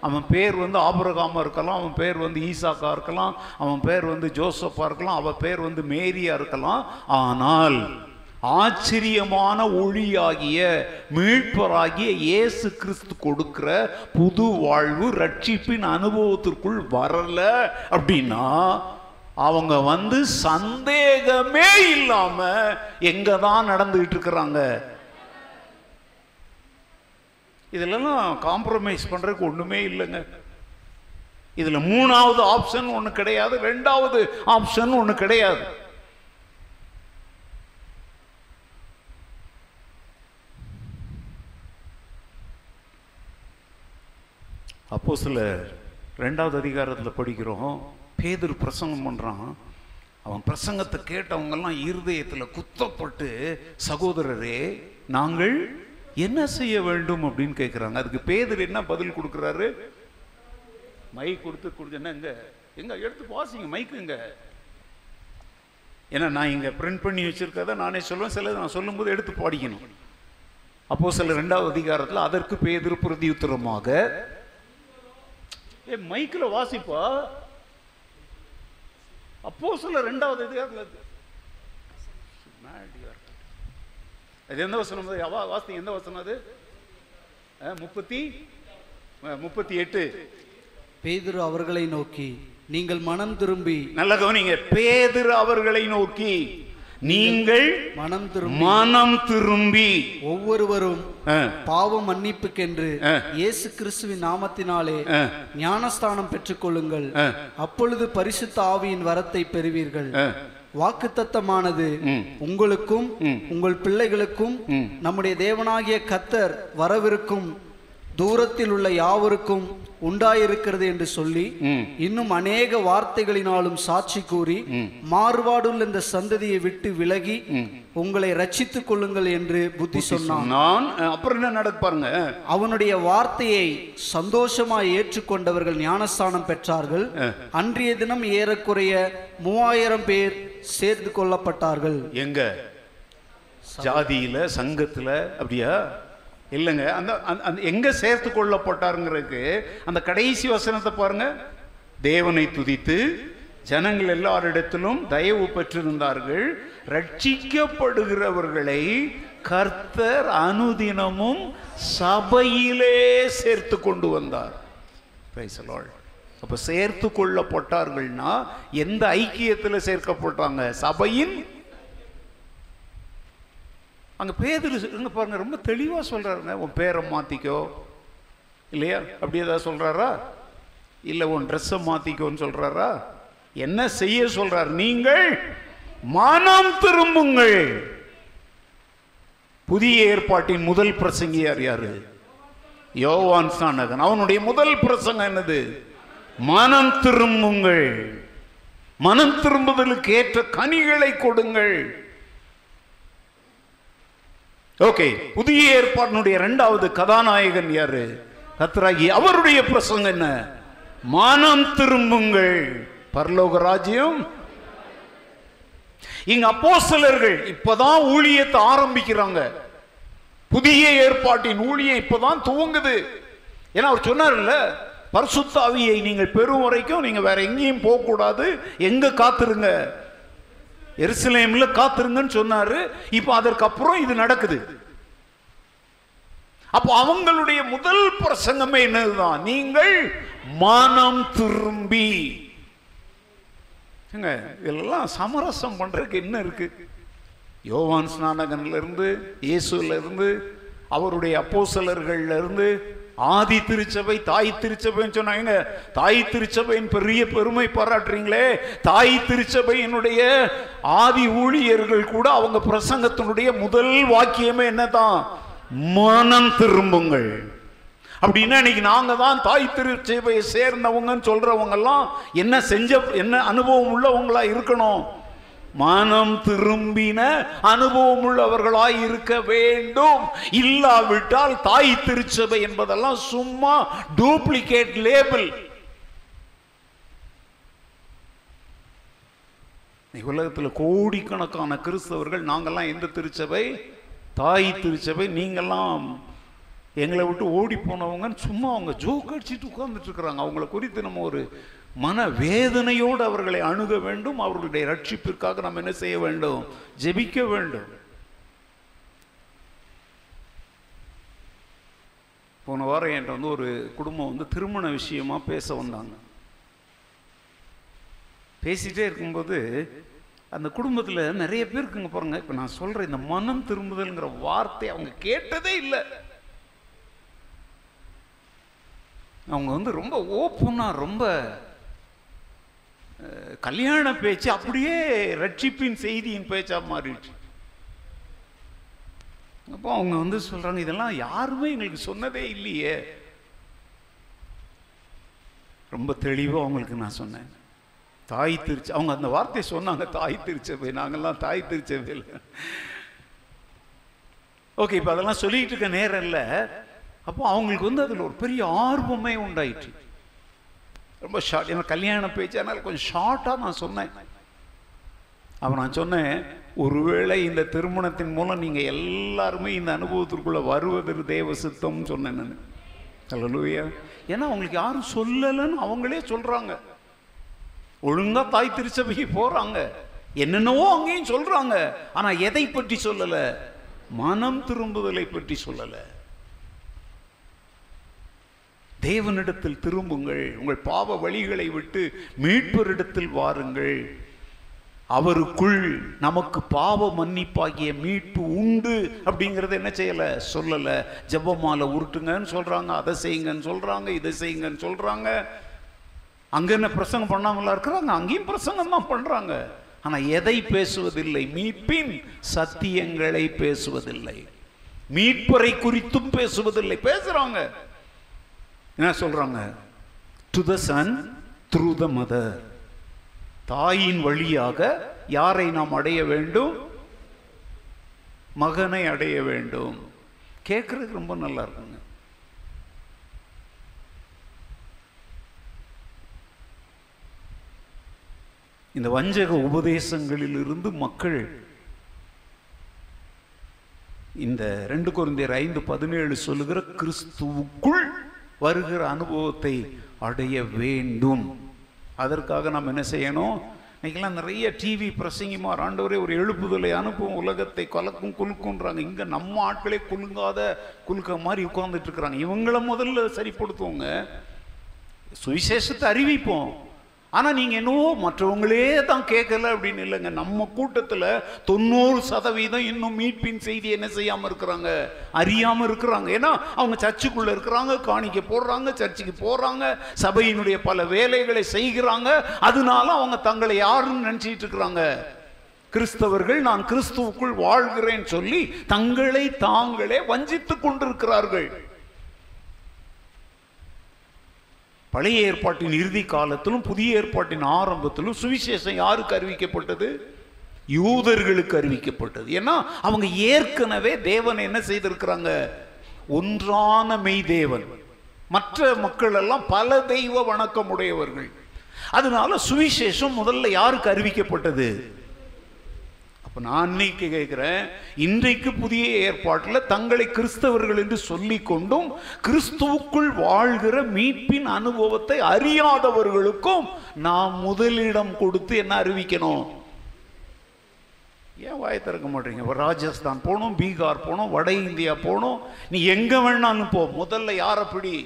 அவன் பேர் வந்து ஆபரகாமா இருக்கலாம் அவன் பேர் வந்து ஈசாக்கா இருக்கலாம் அவன் பேர் வந்து ஜோசப்பா இருக்கலாம் அவன் பேர் வந்து மேரியா இருக்கலாம். ஆனால் ஆச்சரியமான ஒளியாகிய மீட்பராகிய இயேசு கிறிஸ்து கொடுக்கிற புது வாழ்வு ரட்சிப்பின் அனுபவத்திற்குள் வரல அப்படின்னா அவங்க வந்து சந்தேகமே இல்லாம எங்க தான் நடந்துகிட்டு இருக்கிறாங்க? இதிலெல்லாம் காம்ப்ரமைஸ் பண்றதுக்கு ஒண்ணுமே இல்லைங்க. இதுல மூணாவது ஆப்ஷன் ஒண்ணு கிடையாது ரெண்டாவது ஆப்ஷன் ஒண்ணு கிடையாது. அப்போ சில ரெண்டாவது அதிகாரத்தில் படிக்கிறோம் பேதர் பிரசங்கம் பண்றான். அவன் பிரசங்கத்தை கேட்டவங்கெல்லாம் இருதயத்தில் குத்தப்பட்டு சகோதரரே நாங்கள் என்ன செய்ய வேண்டும் அப்படின்னு கேட்குறாங்க அதுக்கு பேதர் என்ன பதில் கொடுக்குறாரு? மைக் கொடுத்து கொடுத்தேன்னா எங்க எங்க எடுத்து வாசிங்க மைக்குங்க ஏன்னா நான் இங்க பிரிண்ட் பண்ணி வச்சிருக்கத நானே சொல்லுவேன் சிலது நான் சொல்லும்போது எடுத்து பாடிக்கணும். அப்போ சில ரெண்டாவது அதிகாரத்தில் அதற்கு பேதர் பிரதியுத்தரமாக ஏ மைக்கில் வாசிப்பா. அப்போ சில ரெண்டாவது அதிகாரத்தில் அது எந்த வசனம்? அவா வாசிங்க எந்த வசனம் அது? முப்பத்தி முப்பத்தி எட்டு. பேதுரு அவர்களை நோக்கி நீங்கள் மனம் திரும்பி. நல்ல கவனிங்க. பேதுரு அவர்களை நோக்கி நீங்கள் மனம் திரும்பி. மனம் திரும்பி. ஒவ்வொருவரும் பாவ மன்னிப்புக்கென்று. இயேசு கிறிஸ்துவின் நாமத்தினாலே ஞானஸ்தானம் பெற்றுக்கொள்ளுங்கள். அப்பொழுது பரிசுத்த ஆவியின் வரத்தை பெறுவீர்கள். வாக்குத்தத்தமானது. உங்களுக்கும். உங்கள் பிள்ளைகளுக்கும். நம்முடைய தேவனாகிய கத்தர் வரவிருக்கும் தூரத்தில் உள்ள யாவருக்கும் உண்டாயிருக்கிறது என்று சொல்லி. இன்னும் அநேக வார்த்தைகளினாலும் சாட்சி கூறி. மாறுபாடுள்ள இந்த சந்ததியை விட்டு விலகி உங்களை ரட்சித்துக் கொள்ளுங்கள் என்று புத்தி சொன்னான். நான் அப்புறம் என்ன நடக்க பாருங்க? அவனுடைய வார்த்தையை சந்தோஷமாய் ஏற்றுக்கொண்டவர்கள் ஞானஸ்தானம் பெற்றார்கள். அன்றைய தினம் ஏறக்குறைய மூவாயிரம் பேர் சேர்த்து கொள்ளப்பட்டார்கள் எங்க? ஜாதியில சங்கத்துல அப்படியா? இல்லைங்க. அந்த அந்த- அந்த சேர்த்து கொள்ளப்பட்டாருங்கிறதுக்கு அந்த கடைசி வசனத்தை பாருங்க. தேவனை துதித்து ஜனங்கள் எல்லாரிடத்திலும் தயவு பெற்றிருந்தார்கள். ரட்சிக்கப்படுகிறவர்களை கர்த்தர் அனுதினமும் சபையிலே சேர்த்து கொண்டு வந்தார். அப்போ the சேர்த்து கொள்ளப்பட்டார்கள்னா எந்த ஐக்கியத்தில் சேர்க்கப்பட்டாங்க? சபையின் அங்கே பேதர் இங்க பாருங்க ரொம்ப தெளிவாக சொல்கிறாருங்க உன் பேரை மாற்றிக்கோ இல்லையா? அப்படி ஏதாவது சொல்கிறாரா இல்லை உன் ட்ரெஸ்ஸை மாற்றிக்கோன்னு சொல்கிறாரா என்ன செய்ய சொல்கிறார் நீங்கள் மனம் திரும்புங்கள். புதிய ஏற்பாட்டின் முதல் பிரசங்கியார் யாரு? யோவான் சானகன். அவனுடைய முதல் பிரசங்கம் என்னது? மனம் திரும்புங்கள். மனம் திரும்புதலுக்கு ஏற்ற கனிகளை கொடுங்கள். ஓகே புதிய ஏற்பாட்டினுடைய இரண்டாவது கதாநாயகன் யாரு? கத்ராகி அவருடைய பிரசங்கம் என்ன? மானம் திரும்புங்கள். பரலோக ராஜ்யம். இங்க அப்போஸ்தலர்கள் இப்பதான் ஊழியத்தை ஆரம்பிக்கிறாங்க. புதிய ஏற்பாட்டின் ஊழியம் இப்பதான் துவங்குது. ஏன்னா அவர் சொன்னார்ல பரிசுத்தாவியை நீங்கள் பெறும் வரைக்கும் நீங்க வேற எங்கேயும் போக கூடாது எங்க காத்துருங்க? எருசலேம்ல காத்திருங்கன்னு சொன்னாரு. இப்போ அதற்கப்புறம் இது நடக்குது. அப்போ அவங்களுடைய முதல் பிரசங்கமே என்னதுதான்? நீங்கள் மானம் திரும்பி. ஏங்க, இதெல்லாம் சமரசம் பண்றதுக்கு என்ன இருக்கு? யோவான் ஸ்நானகன்ல இருந்து இயேசுல இருந்து அவருடைய அப்போசலர்கள்ல இருந்து ஆதி திருச்சபை தாய் திருச்சபைன்னு சொன்னாங்க. தாய் திருச்சபையின் பெரிய பெருமை பாராட்டுறீங்களே. தாய் திருச்சபையினுடைய ஆதி ஊழியர்கள் கூட அவங்க பிரசங்கத்தினுடைய முதல் வாக்கியமே என்னதான்? மனம் திரும்புங்கள். அப்படின்னா இன்னைக்கு நாங்க தான் தாய் திருச்சபையை சேர்ந்தவங்கன்னு சொல்றவங்க எல்லாம் என்ன செஞ்ச என்ன அனுபவம் உள்ளவங்களா இருக்கணும்? மனம் திரும்பின அனுபவம் உள்ளவர்களாய் இருக்க வேண்டும். இல்லாவிட்டால் தாய் திருச்சபை என்பதெல்லாம் சும்மா டூப்ளிகேட் லேபிள் உலகத்தில் கோடிக்கணக்கான கிறிஸ்தவர்கள் நாங்கெல்லாம் எந்த திருச்சபை? தாய் திருச்சபை. நீங்கள்லாம் எங்களை விட்டு ஓடி போனவங்கன்னு சும்மா அவங்க ஜோக் அடிச்சுட்டு உட்கார்ந்துட்டு இருக்கிறாங்க. அவங்கள குறித்து நம்ம ஒரு மன வேதனையோடு அவர்களை அணுக வேண்டும். அவர்களுடைய ரட்சிப்பிற்காக நாம் என்ன செய்ய வேண்டும்? ஜெபிக்க வேண்டும். போன வாரம் என்கிட்ட வந்து ஒரு குடும்பம் வந்து திருமண விஷயமா பேச வந்தாங்க. பேசிகிட்டே இருக்கும்போது அந்த குடும்பத்தில் நிறைய பேர் இருக்குங்க பாருங்க. இப்போ நான் சொல்கிறேன் இந்த மனம் திரும்புதல்ங்கிற வார்த்தை அவங்க கேட்டதே இல்லை. அவங்க வந்து ரொம்ப ஓப்பனாக ரொம்ப கல்யாண பேச்சு அப்படியே ரட்சிப்பின் செய்தியின் பேச்சா மாறிடுச்சு. அப்போ அவங்க வந்து சொல்றாங்க இதெல்லாம் யாருமே எங்களுக்கு சொன்னதே இல்லையே. ரொம்ப தெளிவாக அவங்களுக்கு நான் சொன்னேன். தாய் திருச்சி அவங்க அந்த வார்த்தையை சொன்னாங்க தாய் திருச்சபை. நாங்கள்லாம் தாய் திருச்சபையில். ஓகே இப்போ அதெல்லாம் சொல்லிட்டு இருக்க நேரம் இல்லை. அப்போ அவங்களுக்கு வந்து அதில் ஒரு பெரிய ஆர்வமே உண்டாயிற்று ரொம்ப ஷார்ட் ஏன்னா கல்யாண பேச்சு அதனால் கொஞ்சம் ஷார்ட்டாக நான் சொன்னேன். அப்போ நான் சொன்னேன் ஒருவேளை இந்த திருமணத்தின் மூலம் நீங்கள் எல்லாருமே இந்த அனுபவத்திற்குள்ளே வருவதற்கு தேவ சித்தம்னு சொன்னேன் நான். அல்லூயா ஏன்னா அவங்களுக்கு யாரும் சொல்லலைன்னு அவங்களே சொல்கிறாங்க ஒழுங்காக தாய் திருச்சபைக்கு போகிறாங்க என்னென்னவோ அங்கேயும் சொல்கிறாங்க ஆனால் எதை பற்றி சொல்லலை? மனம் திரும்புதலை பற்றி சொல்லலை. தேவனிடத்தில் திரும்புங்கள். உங்கள் பாவ வழிகளை விட்டு மீட்பரிடத்தில் வாருங்கள். அவருக்குள் நமக்கு பாவ மன்னிப்பாகிய மீட்பு உண்டு அப்படிங்கிறத என்ன செய்யலை? சொல்லலை. ஜெபமால உருட்டுங்கன்னு சொல்கிறாங்க அதை செய்யுங்கன்னு சொல்கிறாங்க இதை செய்யுங்கன்னு சொல்கிறாங்க அங்கே என்ன பிரசங்கம் பண்ணாமலாம் இருக்கிறாங்க? அங்கேயும் பிரசங்கம் தான் பண்ணுறாங்க ஆனால் எதை பேசுவதில்லை? மீட்பின் சத்தியங்களை பேசுவதில்லை. மீட்பரை குறித்தும் பேசுவதில்லை. பேசுகிறாங்க என்ன சொல்றாங்க? To the son through the mother தாயின் வழியாக யாரை நாம் அடைய வேண்டும்? மகனை அடைய வேண்டும். கேட்குறதுக்கு ரொம்ப நல்லா இருக்குங்க. இந்த வஞ்சக உபதேசங்களிலிருந்து மக்கள் இந்த ரெண்டு குழந்தையர் ஐந்து பதினேழு சொல்லுகிற கிறிஸ்துவுக்குள் வருகிற அனுபவத்தை அடைய வேண்டும். அதற்காக நாம் என்ன செய்யணும்? இன்றைக்கெல்லாம் நிறைய டிவி பிரசங்கமாக ஆண்டவரே ஒரு எழுப்புதலை அனுப்பும் உலகத்தை கலக்கும் குலுக்குன்றாங்க இங்கே நம்ம ஆட்களே குலுங்காத குலுக்க மாதிரி உட்கார்ந்துட்டு இருக்கிறாங்க. இவங்கள முதல்ல சரிப்படுத்துவோங்க. சுவிசேஷத்தை அறிவிப்போம். ஆனால் நீங்கள் என்னவோ மற்றவங்களே தான் கேட்கல அப்படின்னு இல்லைங்க. நம்ம கூட்டத்தில் தொண்ணூறு சதவீதம் இன்னும் மீட்பின் செய்தி என்ன செய்யாமல் இருக்கிறாங்க? அறியாமல் இருக்கிறாங்க. ஏன்னா அவங்க சர்ச்சுக்குள்ளே இருக்கிறாங்க காணிக்க போடுறாங்க சர்ச்சுக்கு போடுறாங்க சபையினுடைய பல வேலைகளை செய்கிறாங்க. அதனால அவங்க தங்களை யாருன்னு நினச்சிட்டு இருக்கிறாங்க? கிறிஸ்தவர்கள் நான் கிறிஸ்துவுக்குள் வாழ்கிறேன் சொல்லி தங்களை தாங்களே வஞ்சித்து கொண்டிருக்கிறார்கள். பழைய ஏற்பாட்டின் இறுதி காலத்திலும் புதிய ஏற்பாட்டின் ஆரம்பத்திலும் சுவிசேஷம் யாருக்கு அறிவிக்கப்பட்டது? யூதர்களுக்கு அறிவிக்கப்பட்டது. ஏன்னா அவங்க ஏற்கனவே தேவன் என்ன செய்திருக்கிறாங்க? ஒன்றான மெய் தேவன். மற்ற மக்கள் எல்லாம் பல தெய்வ வணக்கம் உடையவர்கள் அதனால சுவிசேஷம் முதல்ல யாருக்கு அறிவிக்கப்பட்டது? இப்போ நான் அன்னைக்கு கேட்கிறேன் இன்றைக்கு புதிய ஏற்பாட்டில் தங்களை கிறிஸ்தவர்கள் என்று சொல்லி கொண்டும் கிறிஸ்துவுக்குள் வாழ்கிற மீட்பின் அனுபவத்தை அறியாதவர்களுக்கும் நாம் முதலிடம் கொடுத்து என்ன அறிவிக்கணும்? ஏன் வாய் திறக்க மாட்டீங்க? இப்போ ராஜஸ்தான் போகணும் பீகார் போகணும் வட இந்தியா போகணும் நீ எங்க வேணாலும் போ. முதல்ல யாரை பிடி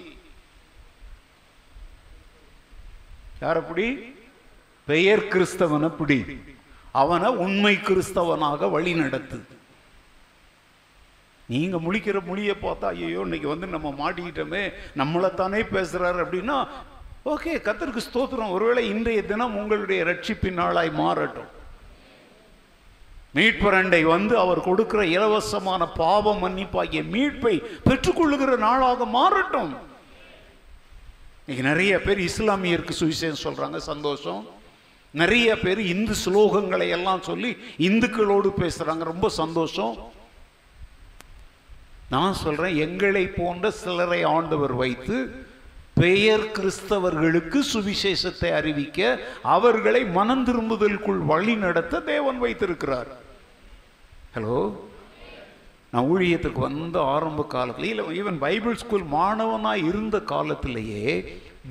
யாரை பிடி பெயர் கிறிஸ்தவனை பிடி அவனை உண்மை கிறிஸ்தவனாக வழி நடத்து நீங்கள் முழிக்கிற மொழியை பார்த்தா ஐயோ இன்னைக்கு வந்து நம்ம மாட்டிக்கிட்டோமே நம்மளைத்தானே பேசுகிறாரு அப்படின்னா ஓகே கத்தருக்கு ஸ்தோத்திரம். ஒருவேளை இன்றைய தினம் உங்களுடைய ரட்சிப்பின் நாளாய் மாறட்டும். மீட்பரண்டை வந்து அவர் கொடுக்கிற இலவசமான பாவ மன்னிப்பாகிய மீட்பை பெற்றுக்கொள்ளுகிற நாளாக மாறட்டும். இன்னைக்கு நிறைய பேர் இஸ்லாமியருக்கு சுவிசேஷம் சொல்கிறாங்க சந்தோஷம். நிறைய பேர் இந்து ஸ்லோகங்களை எல்லாம் சொல்லி இந்துக்களோடு பேசுறாங்க. ரொம்ப சந்தோஷம். நான் சொல்றேன் எங்களை போன்ற சிலரை ஆண்டவர் வைத்து பெயர் கிறிஸ்தவர்களுக்கு சுவிசேஷத்தை அறிவிக்க அவர்களை மனம் திரும்புதலுக்குள் வழி நடத்த தேவன் வைத்திருக்கிறார். ஹலோ நான் ஊழியத்துக்கு வந்த ஆரம்ப காலத்தில் இல்லை ஈவன் பைபிள் ஸ்கூல் மாணவனாக இருந்த காலத்திலேயே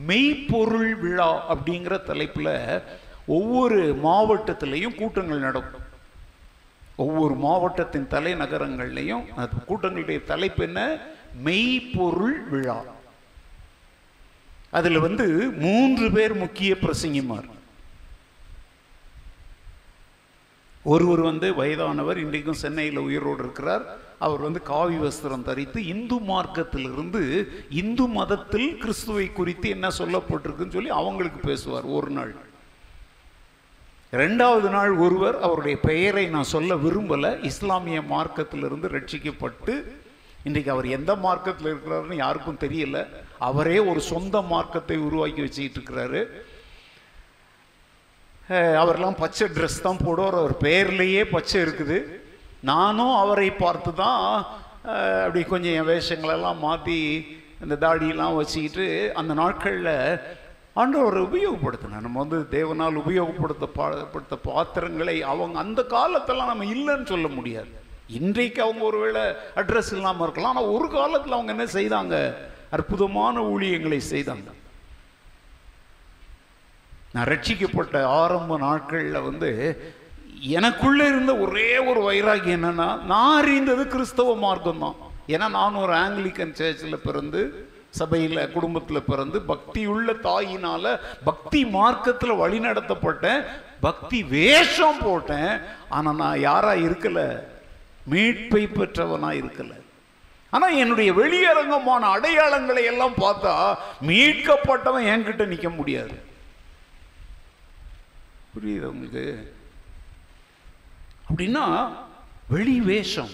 மெய்ப்பொருள் விழா அப்படிங்கிற தலைப்பில் ஒவ்வொரு மாவட்டத்திலையும் கூட்டங்கள் நடக்கும். ஒவ்வொரு மாவட்டத்தின் தலைநகரங்கள்லையும் அது கூட்டங்களுடைய தலைப்பு என்ன? மெய்ப்பொருள் விழா. அதில் வந்து மூன்று பேர் முக்கிய பிரசங்கிமார். ஒருவர் வந்து வயதானவர் இன்றைக்கும் சென்னையில் உயிரோடு இருக்கிறார். அவர் வந்து காவி வஸ்திரம் தரித்து இந்து மார்க்கத்திலிருந்து இந்து மதத்தில் கிறிஸ்துவை குறித்து என்ன சொல்லப்பட்டிருக்குன்னு சொல்லி அவங்களுக்கு பேசுவார் ஒரு நாள். ரெண்டாவது நாள் ஒருவர் அவருடைய பெயரை நான் சொல்ல விரும்பலை. இஸ்லாமிய மார்க்கத்திலிருந்து ரட்சிக்கப்பட்டு இன்றைக்கு அவர் எந்த மார்க்கத்தில் இருக்கிறாருன்னு யாருக்கும் தெரியல. அவரே ஒரு சொந்த மார்க்கத்தை உருவாக்கி வச்சுக்கிட்டு இருக்கிறாரு. அவரெல்லாம் பச்சை ட்ரெஸ் தான் போடுவார். அவர் பெயர்லேயே பச்சை இருக்குது. நானும் அவரை பார்த்து தான் அப்படி கொஞ்சம் என் வேஷங்களெல்லாம் மாற்றி இந்த தாடியெல்லாம் வச்சுக்கிட்டு அந்த நாட்களில் ஆண்டவர் உபயோகப்படுத்தினார் நம்ம வந்து தேவனால் உபயோகப்படுத்த பாடப்படுத்த பாத்திரங்களை அவங்க அந்த காலத்தெல்லாம் நம்ம இல்லைன்னு சொல்ல முடியாது. இன்றைக்கு அவங்க ஒருவேளை அட்ரஸ் இல்லாமல் இருக்கலாம். ஆனால் ஒரு காலத்தில் அவங்க என்ன செய்தாங்க? அற்புதமான ஊழியங்களை செய்தாங்க. நான் ரட்சிக்கப்பட்ட ஆரம்ப நாட்களில் வந்து எனக்குள்ளே இருந்த ஒரே ஒரு வைராகியம் என்னன்னா நான் அறிந்தது கிறிஸ்தவ மார்க்கம் தான் ஏன்னா நான் ஒரு ஆங்கிலிக்கன் சர்ச்சில் பிறந்து சபையில் குடும்பத்தில் பிறந்து பக்தியுள்ள தாயினால பக்தி மார்க்கத்தில் வழிநடத்தப்பட்டேன் பக்தி வேஷம் போட்டேன். ஆனால் நான் யாரா இருக்கல? மீட்பை பெற்றவனா இருக்கல. ஆனா என்னுடைய வெளியரங்கமான அடையாளங்களை எல்லாம் பார்த்தா மீட்கப்பட்டவன் என்கிட்ட நிக்க முடியாது. புரியுது உங்களுக்கு? அப்படின்னா வெளி வேஷம்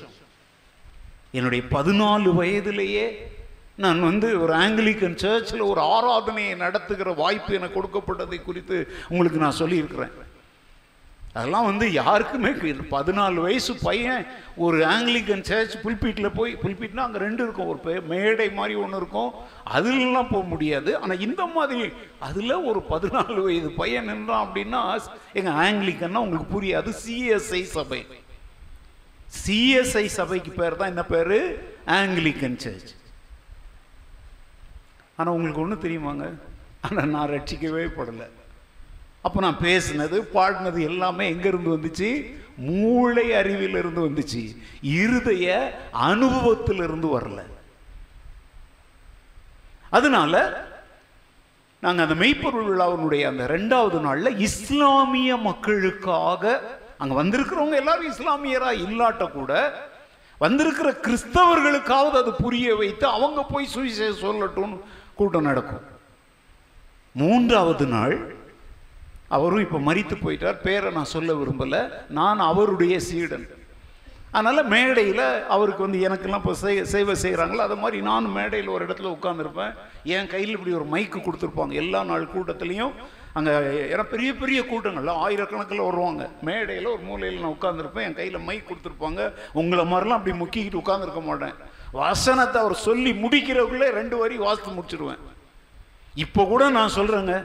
என்னுடைய பதினாலு வயதிலேயே நான் வந்து ஒரு ஆங்கிலிக்கன் சர்ச்சில் ஒரு ஆராதனையை நடத்துகிற வாய்ப்பு எனக்கு கொடுக்கப்பட்டதை குறித்து உங்களுக்கு நான் சொல்லியிருக்கிறேன். அதெல்லாம் வந்து யாருக்குமே பதினாலு வயசு பையன் ஒரு ஆங்கிலிக்கன் சர்ச் புல்பீட்டில் போய் புல்பீட்னா அங்கே ரெண்டு இருக்கும். ஒரு மேடை மாதிரி ஒன்று இருக்கும். அதுலலாம் போக முடியாது. ஆனால் இந்த மாதிரி அதில் ஒரு பதினாலு வயது பையன் நின்றான் அப்படின்னா எங்கள் ஆங்கிலிக்கன்னா உங்களுக்கு புரியாது. சிஎஸ்ஐ சபை. சிஎஸ்ஐ சபைக்கு பேர் தான் என்ன பேர்? ஆங்கிலிக்கன் சர்ச் ஆனால் உங்களுக்கு ஒன்றும் தெரியுமாங்க? ஆனால் நான் ரட்சிக்கவே படலை. அப்போ நான் பேசினது பாடினது எல்லாமே எங்கேருந்து வந்துச்சு? மூளை அறிவிலிருந்து வந்துச்சு. இருதய அனுபவத்திலிருந்து வரல. அதனால நாங்கள் அந்த மெய்ப்பொருள் விழாவினுடைய அந்த ரெண்டாவது நாளில் இஸ்லாமிய மக்களுக்காக அங்கே வந்திருக்கிறவங்க எல்லாரும் இஸ்லாமியரா இல்லாட்ட கூட வந்திருக்கிற கிறிஸ்தவர்களுக்காவது அது புரிய வைத்து அவங்க போய் சுவிசேஷம் சொல்லட்டும்னு கூட்டம் நடக்கும். மூன்றாவது நாள் அவரும் இப்போ மரித்து போயிட்டார். பேரை நான் சொல்ல விரும்பலை. நான் அவருடைய சீடன். அதனால் மேடையில் அவருக்கு வந்து எனக்கெல்லாம் இப்போ செய் சேவை செய்கிறாங்களோ அது மாதிரி நானும் மேடையில் ஒரு இடத்துல உட்காந்துருப்பேன் என் கையில் இப்படி ஒரு மைக்கு கொடுத்துருப்பாங்க. எல்லா நாள் கூட்டத்துலேயும் அங்கே ஏன்னா பெரிய பெரிய கூட்டங்கள்ல ஆயிரக்கணக்கில் வருவாங்க. மேடையில் ஒரு மூலையில் நான் உட்காந்துருப்பேன் என் கையில் மைக் கொடுத்துருப்பாங்க. உங்களை மாதிரிலாம் அப்படி முக்கிக்கிட்டு உட்காந்துருக்க மாட்டேன். வசனத்தை அவர் சொல்லி முடிக்கிறவங்களே ரெண்டு வரி வாசித்து முடிச்சிடுவேன் இப்போ கூட நான் சொல்கிறேங்க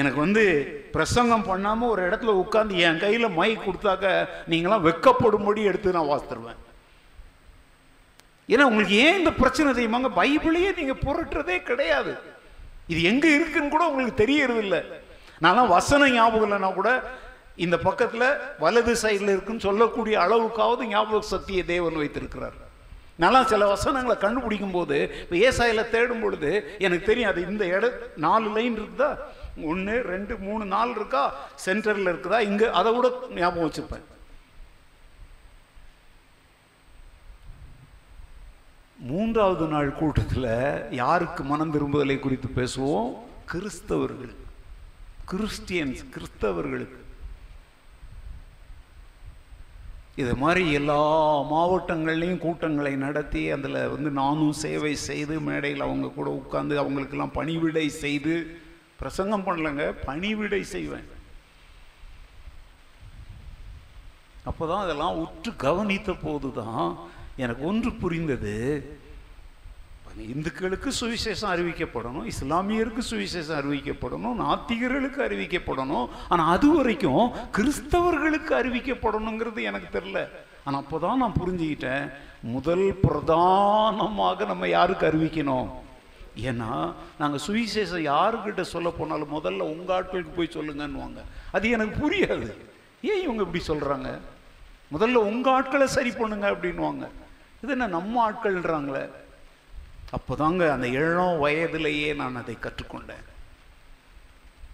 எனக்கு வந்து பிரசங்கம் பண்ணாமல் ஒரு இடத்துல உட்காந்து என் கையில் மைக் கொடுத்தாக்க நீங்களாம் வெக்கப்படும்படி எடுத்து நான் வாசித்துருவேன். ஏன்னா உங்களுக்கு ஏன் இந்த பிரச்சனை தெரியுமாங்க? பைபிளையே நீங்கள் புரட்டுறதே கிடையாது. இது எங்கே இருக்குன்னு கூட உங்களுக்கு தெரியறது இல்லை நான்லாம் வசனம் ஞாபகம் இல்லைன்னா கூட இந்த பக்கத்தில் வலது சைடில் இருக்குன்னு சொல்லக்கூடிய அளவுக்காவது ஞாபக சக்தியை தேவன் வைத்திருக்கிறார். நான்லாம் சில வசனங்களை கண்டுபிடிக்கும் போது இப்போ ஏசாயில் தேடும் பொழுது எனக்கு தெரியும் அது இந்த இட நாலு லைன் இருக்குதா? ஒன்று ரெண்டு மூணு நாலு இருக்கா? சென்டரில் இருக்குதா? இங்கே அதை கூட ஞாபகம் வச்சுப்பேன். மூன்றாவது நாள் கூட்டத்தில் யாருக்கு மனம் திரும்புதலை குறித்து பேசுவோம்? கிறிஸ்தவர்கள். கிறிஸ்டியன்ஸ் கிறிஸ்தவர்களுக்கு. இது மாதிரி எல்லா மாவட்டங்கள்லேயும் கூட்டங்களை நடத்தி அதில் வந்து நானும் சேவை செய்து மேடையில் அவங்க கூட உட்காந்து அவங்களுக்கெல்லாம் பணிவிடை செய்து பிரசங்கம் பண்ணலங்க பணிவிடை செய்வேன். அப்போதான் அதெல்லாம் உற்று கவனித்த போது தான் எனக்கு ஒன்று புரிந்தது. இந்துக்களுக்கு சுவிசேஷம் அறிவிக்கப்படணும் இஸ்லாமியருக்கு சுவிசேஷம் அறிவிக்கப்படணும் நாத்திகர்களுக்கு அறிவிக்கப்படணும். ஆனால் அது வரைக்கும் கிறிஸ்தவர்களுக்கு அறிவிக்கப்படணுங்கிறது எனக்கு தெரில ஆனால் அப்போ தான் நான் புரிஞ்சுக்கிட்டேன் முதல் பிரதானமாக நம்ம யாருக்கு அறிவிக்கணும்? ஏன்னா நாங்கள் சுவிசேஷம் யாருக்கிட்ட சொல்ல போனாலும் முதல்ல உங்கள் ஆட்களுக்கு போய் சொல்லுங்கன்னுவாங்க. அது எனக்கு புரியாது. ஏன் இவங்க இப்படி சொல்கிறாங்க முதல்ல உங்கள் ஆட்களை சரி பண்ணுங்க அப்படின்வாங்க இது என்ன நம்ம ஆட்கள்ன்றாங்களே? அப்போதாங்க அந்த இளம் வயதிலேயே நான் அதை கற்றுக்கொண்டேன்.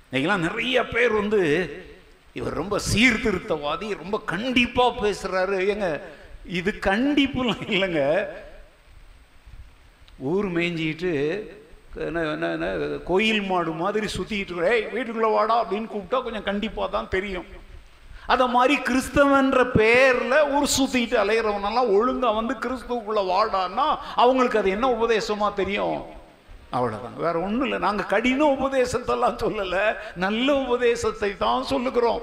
இன்னைக்கெல்லாம் நிறைய பேர் வந்து இவர் ரொம்ப சீர்திருத்தவாதி ரொம்ப கண்டிப்பா பேசுறாரு. ஏங்க இது கண்டிப்புலாம் இல்லைங்க. ஊர் மேய்ஞ்சிட்டு என்ன என்ன என்ன கோயில் மாடு மாதிரி சுத்திட்டு ஏய் வீட்டுக்குள்ள வாடா அப்படின்னு கூப்பிட்டா கொஞ்சம் கண்டிப்பா தான் தெரியும். அதை மாதிரி கிறிஸ்தவன்ற பேரில் ஒரு சுத்திட்டு அலையிறவனெல்லாம் ஒழுங்காக வந்து கிறிஸ்துவுக்குள்ளே வாடான்னா அவங்களுக்கு அது என்ன உபதேசமாக தெரியும்? அவ்வளோதான் வேற ஒன்றும் இல்லை. நாங்கள் கடின உபதேசத்தெல்லாம் சொல்லலை. நல்ல உபதேசத்தை தான் சொல்லுகிறோம்.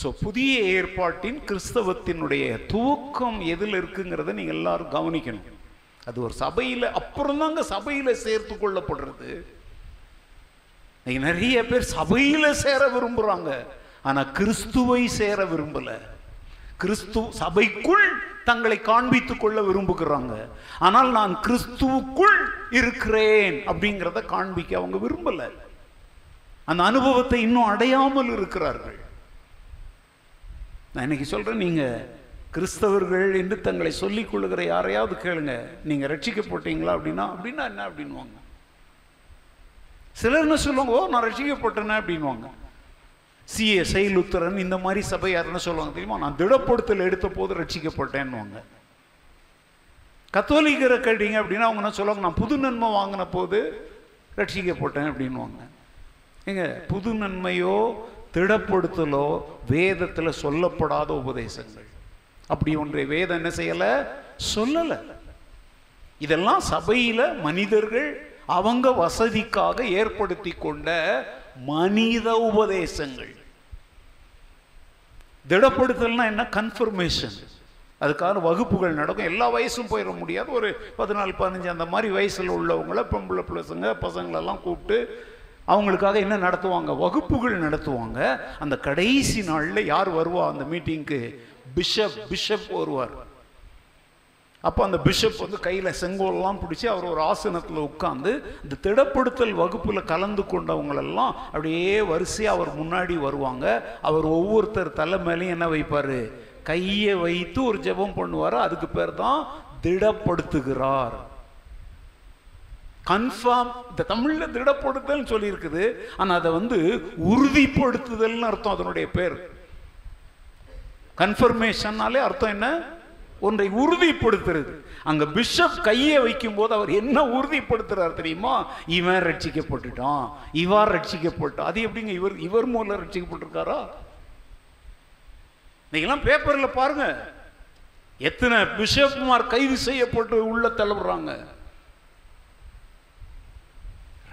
ஸோ புதிய ஏற்பாட்டின் கிறிஸ்தவத்தினுடைய துவக்கம் எதில் இருக்குங்கிறத நீங்கள் எல்லாரும் கவனிக்கணும். அது ஒரு சபையில் அப்புறம் தாங்க சபையில் சேர்த்து கொள்ளப்படுறது. இன்னைக்கு நிறைய பேர் சபையில் சேர விரும்புகிறாங்க ஆனால் கிறிஸ்துவை சேர விரும்பலை. கிறிஸ்து சபைக்குள் தங்களை காண்பித்துக் கொள்ள விரும்புகிறாங்க. ஆனால் நான் கிறிஸ்துவுக்குள் இருக்கிறேன் அப்படிங்கிறத காண்பிக்க அவங்க விரும்பல. அந்த அனுபவத்தை இன்னும் அடையாமல் இருக்கிறார்கள். நான் இன்னைக்கு சொல்றேன் நீங்க கிறிஸ்தவர்கள் என்று தங்களை சொல்லிக் கொள்ளுகிற யாரையாவது கேளுங்க. நீங்க ரட்சிக்கப்பட்டீங்களா அப்படின்னா அப்படின்னா என்ன அப்படின்வாங்க சிலர்னு சொல்லுவாங்க ஓ நான் ரசிக்கப்பட்டேனே அப்படின்வாங்க சிஎஸ்ஐ லுத்தரன் இந்த மாதிரி சபை யாருன்னு சொல்லுவாங்க தெரியுமா? நான் திடப்படுத்தல் எடுத்த போது ரட்சிக்கப்பட்டேன்னுவாங்க கத்தோலிக்கரை கேட்டீங்க அப்படின்னா அவங்க என்ன சொல்லுவாங்க? நான் புது நன்மை வாங்கின போது ரட்சிக்கப்பட்டேன் அப்படின்வாங்க ஏங்க புது நன்மையோ திடப்படுத்தலோ வேதத்தில் சொல்லப்படாத உபதேசங்கள். அப்படி ஒன்றை வேதம் என்ன செய்யலை? சொல்லலை. இதெல்லாம் சபையில் மனிதர்கள் அவங்க வசதிக்காக ஏற்படுத்தி கொண்ட மனித உபதேசங்கள். திடப்படுத்தல்னா என்ன? கன்ஃபர்மேஷன் அதுக்கான வகுப்புகள் நடக்கும். எல்லா வயசும் போயிட முடியாது. ஒரு பதினாலு பதினஞ்சு அந்த மாதிரி வயசில் உள்ளவங்கள பொம்பளை பிள்ளைங்க பசங்களெல்லாம் கூப்பிட்டு அவங்களுக்காக என்ன நடத்துவாங்க? வகுப்புகள் நடத்துவாங்க. அந்த கடைசி நாளில் யார் வருவா அந்த மீட்டிங்க்கு பிஷப் பிஷப் வருவார் அப்போ அந்த பிஷப் வந்து கையில் செங்கோல்லாம் பிடிச்சி அவர் ஒரு ஆசனத்தில் உட்காந்து இந்த திடப்படுத்தல் வகுப்பில் கலந்து கொண்டவங்களெல்லாம் அப்படியே வரிசையாக அவர் முன்னாடி வருவாங்க. அவர் ஒவ்வொருத்தர் தலை மேலேயும் என்ன வைப்பார்? கையை வைத்து ஒரு ஜெபம் பண்ணுவார். அதுக்கு பேர் தான் திடப்படுத்துகிறார். கன்ஃபார்ம் இந்த தமிழில் திடப்படுத்தல் சொல்லியிருக்குது. ஆனால் அதை வந்து உறுதிப்படுத்துதல்னு அர்த்தம் அதனுடைய பேர். கன்ஃபர்மேஷன்னாலே அர்த்தம் என்ன? ஒன்றை உறுதிப்படுத்துறது. அங்க பிஷப் கையை வைக்கும் போது அவர் என்ன உறுதிப்படுத்துறார் தெரியுமா? இவன் ரட்சிக்கப்பட்டுட்டான். இவர் ரட்சிக்கப்பட்டான். அது எப்படிங்க இவர் இவர் மூலம் ரட்சிக்கப்பட்டிருக்காரா? நீங்களாம் பேப்பர்ல பாருங்க. எத்தனை பிஷப்மார் கைது செய்யப்பட்டு உள்ள தள்ளுறாங்க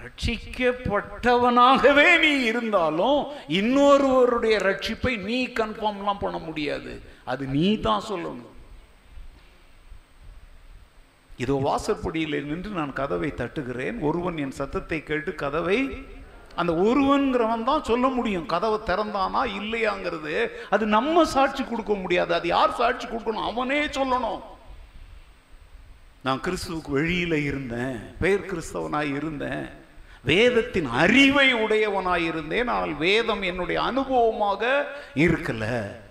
ரட்சிக்கப்பட்டவனாகவே நீ இருந்தாலும் இன்னொருவருடைய ரட்சிப்பை நீ கன்ஃபார்ம்லாம் பண்ண முடியாது. அது நீ தான் சொல்லணும். இதோ வாசற்படியில் நின்று நான் கதவை தட்டுகிறேன். ஒருவன் என் சத்தத்தை கேட்டு கதவை அந்த ஒருவன்கிறவன் தான் சொல்ல முடியும் கதவை திறந்தானா இல்லையாங்கிறது. அது நம்ம சாட்சி கொடுக்க முடியாது. அது யார் சாட்சி கொடுக்கணும்? அவனே சொல்லணும். நான் கிறிஸ்துவுக்கு வெளியில இருந்தேன். பெயர் கிறிஸ்தவனாய் இருந்தேன். வேதத்தின் அறிவை உடையவனாய் இருந்தேன். ஆனால் வேதம் என்னுடைய அனுபவமாக இருக்கலை.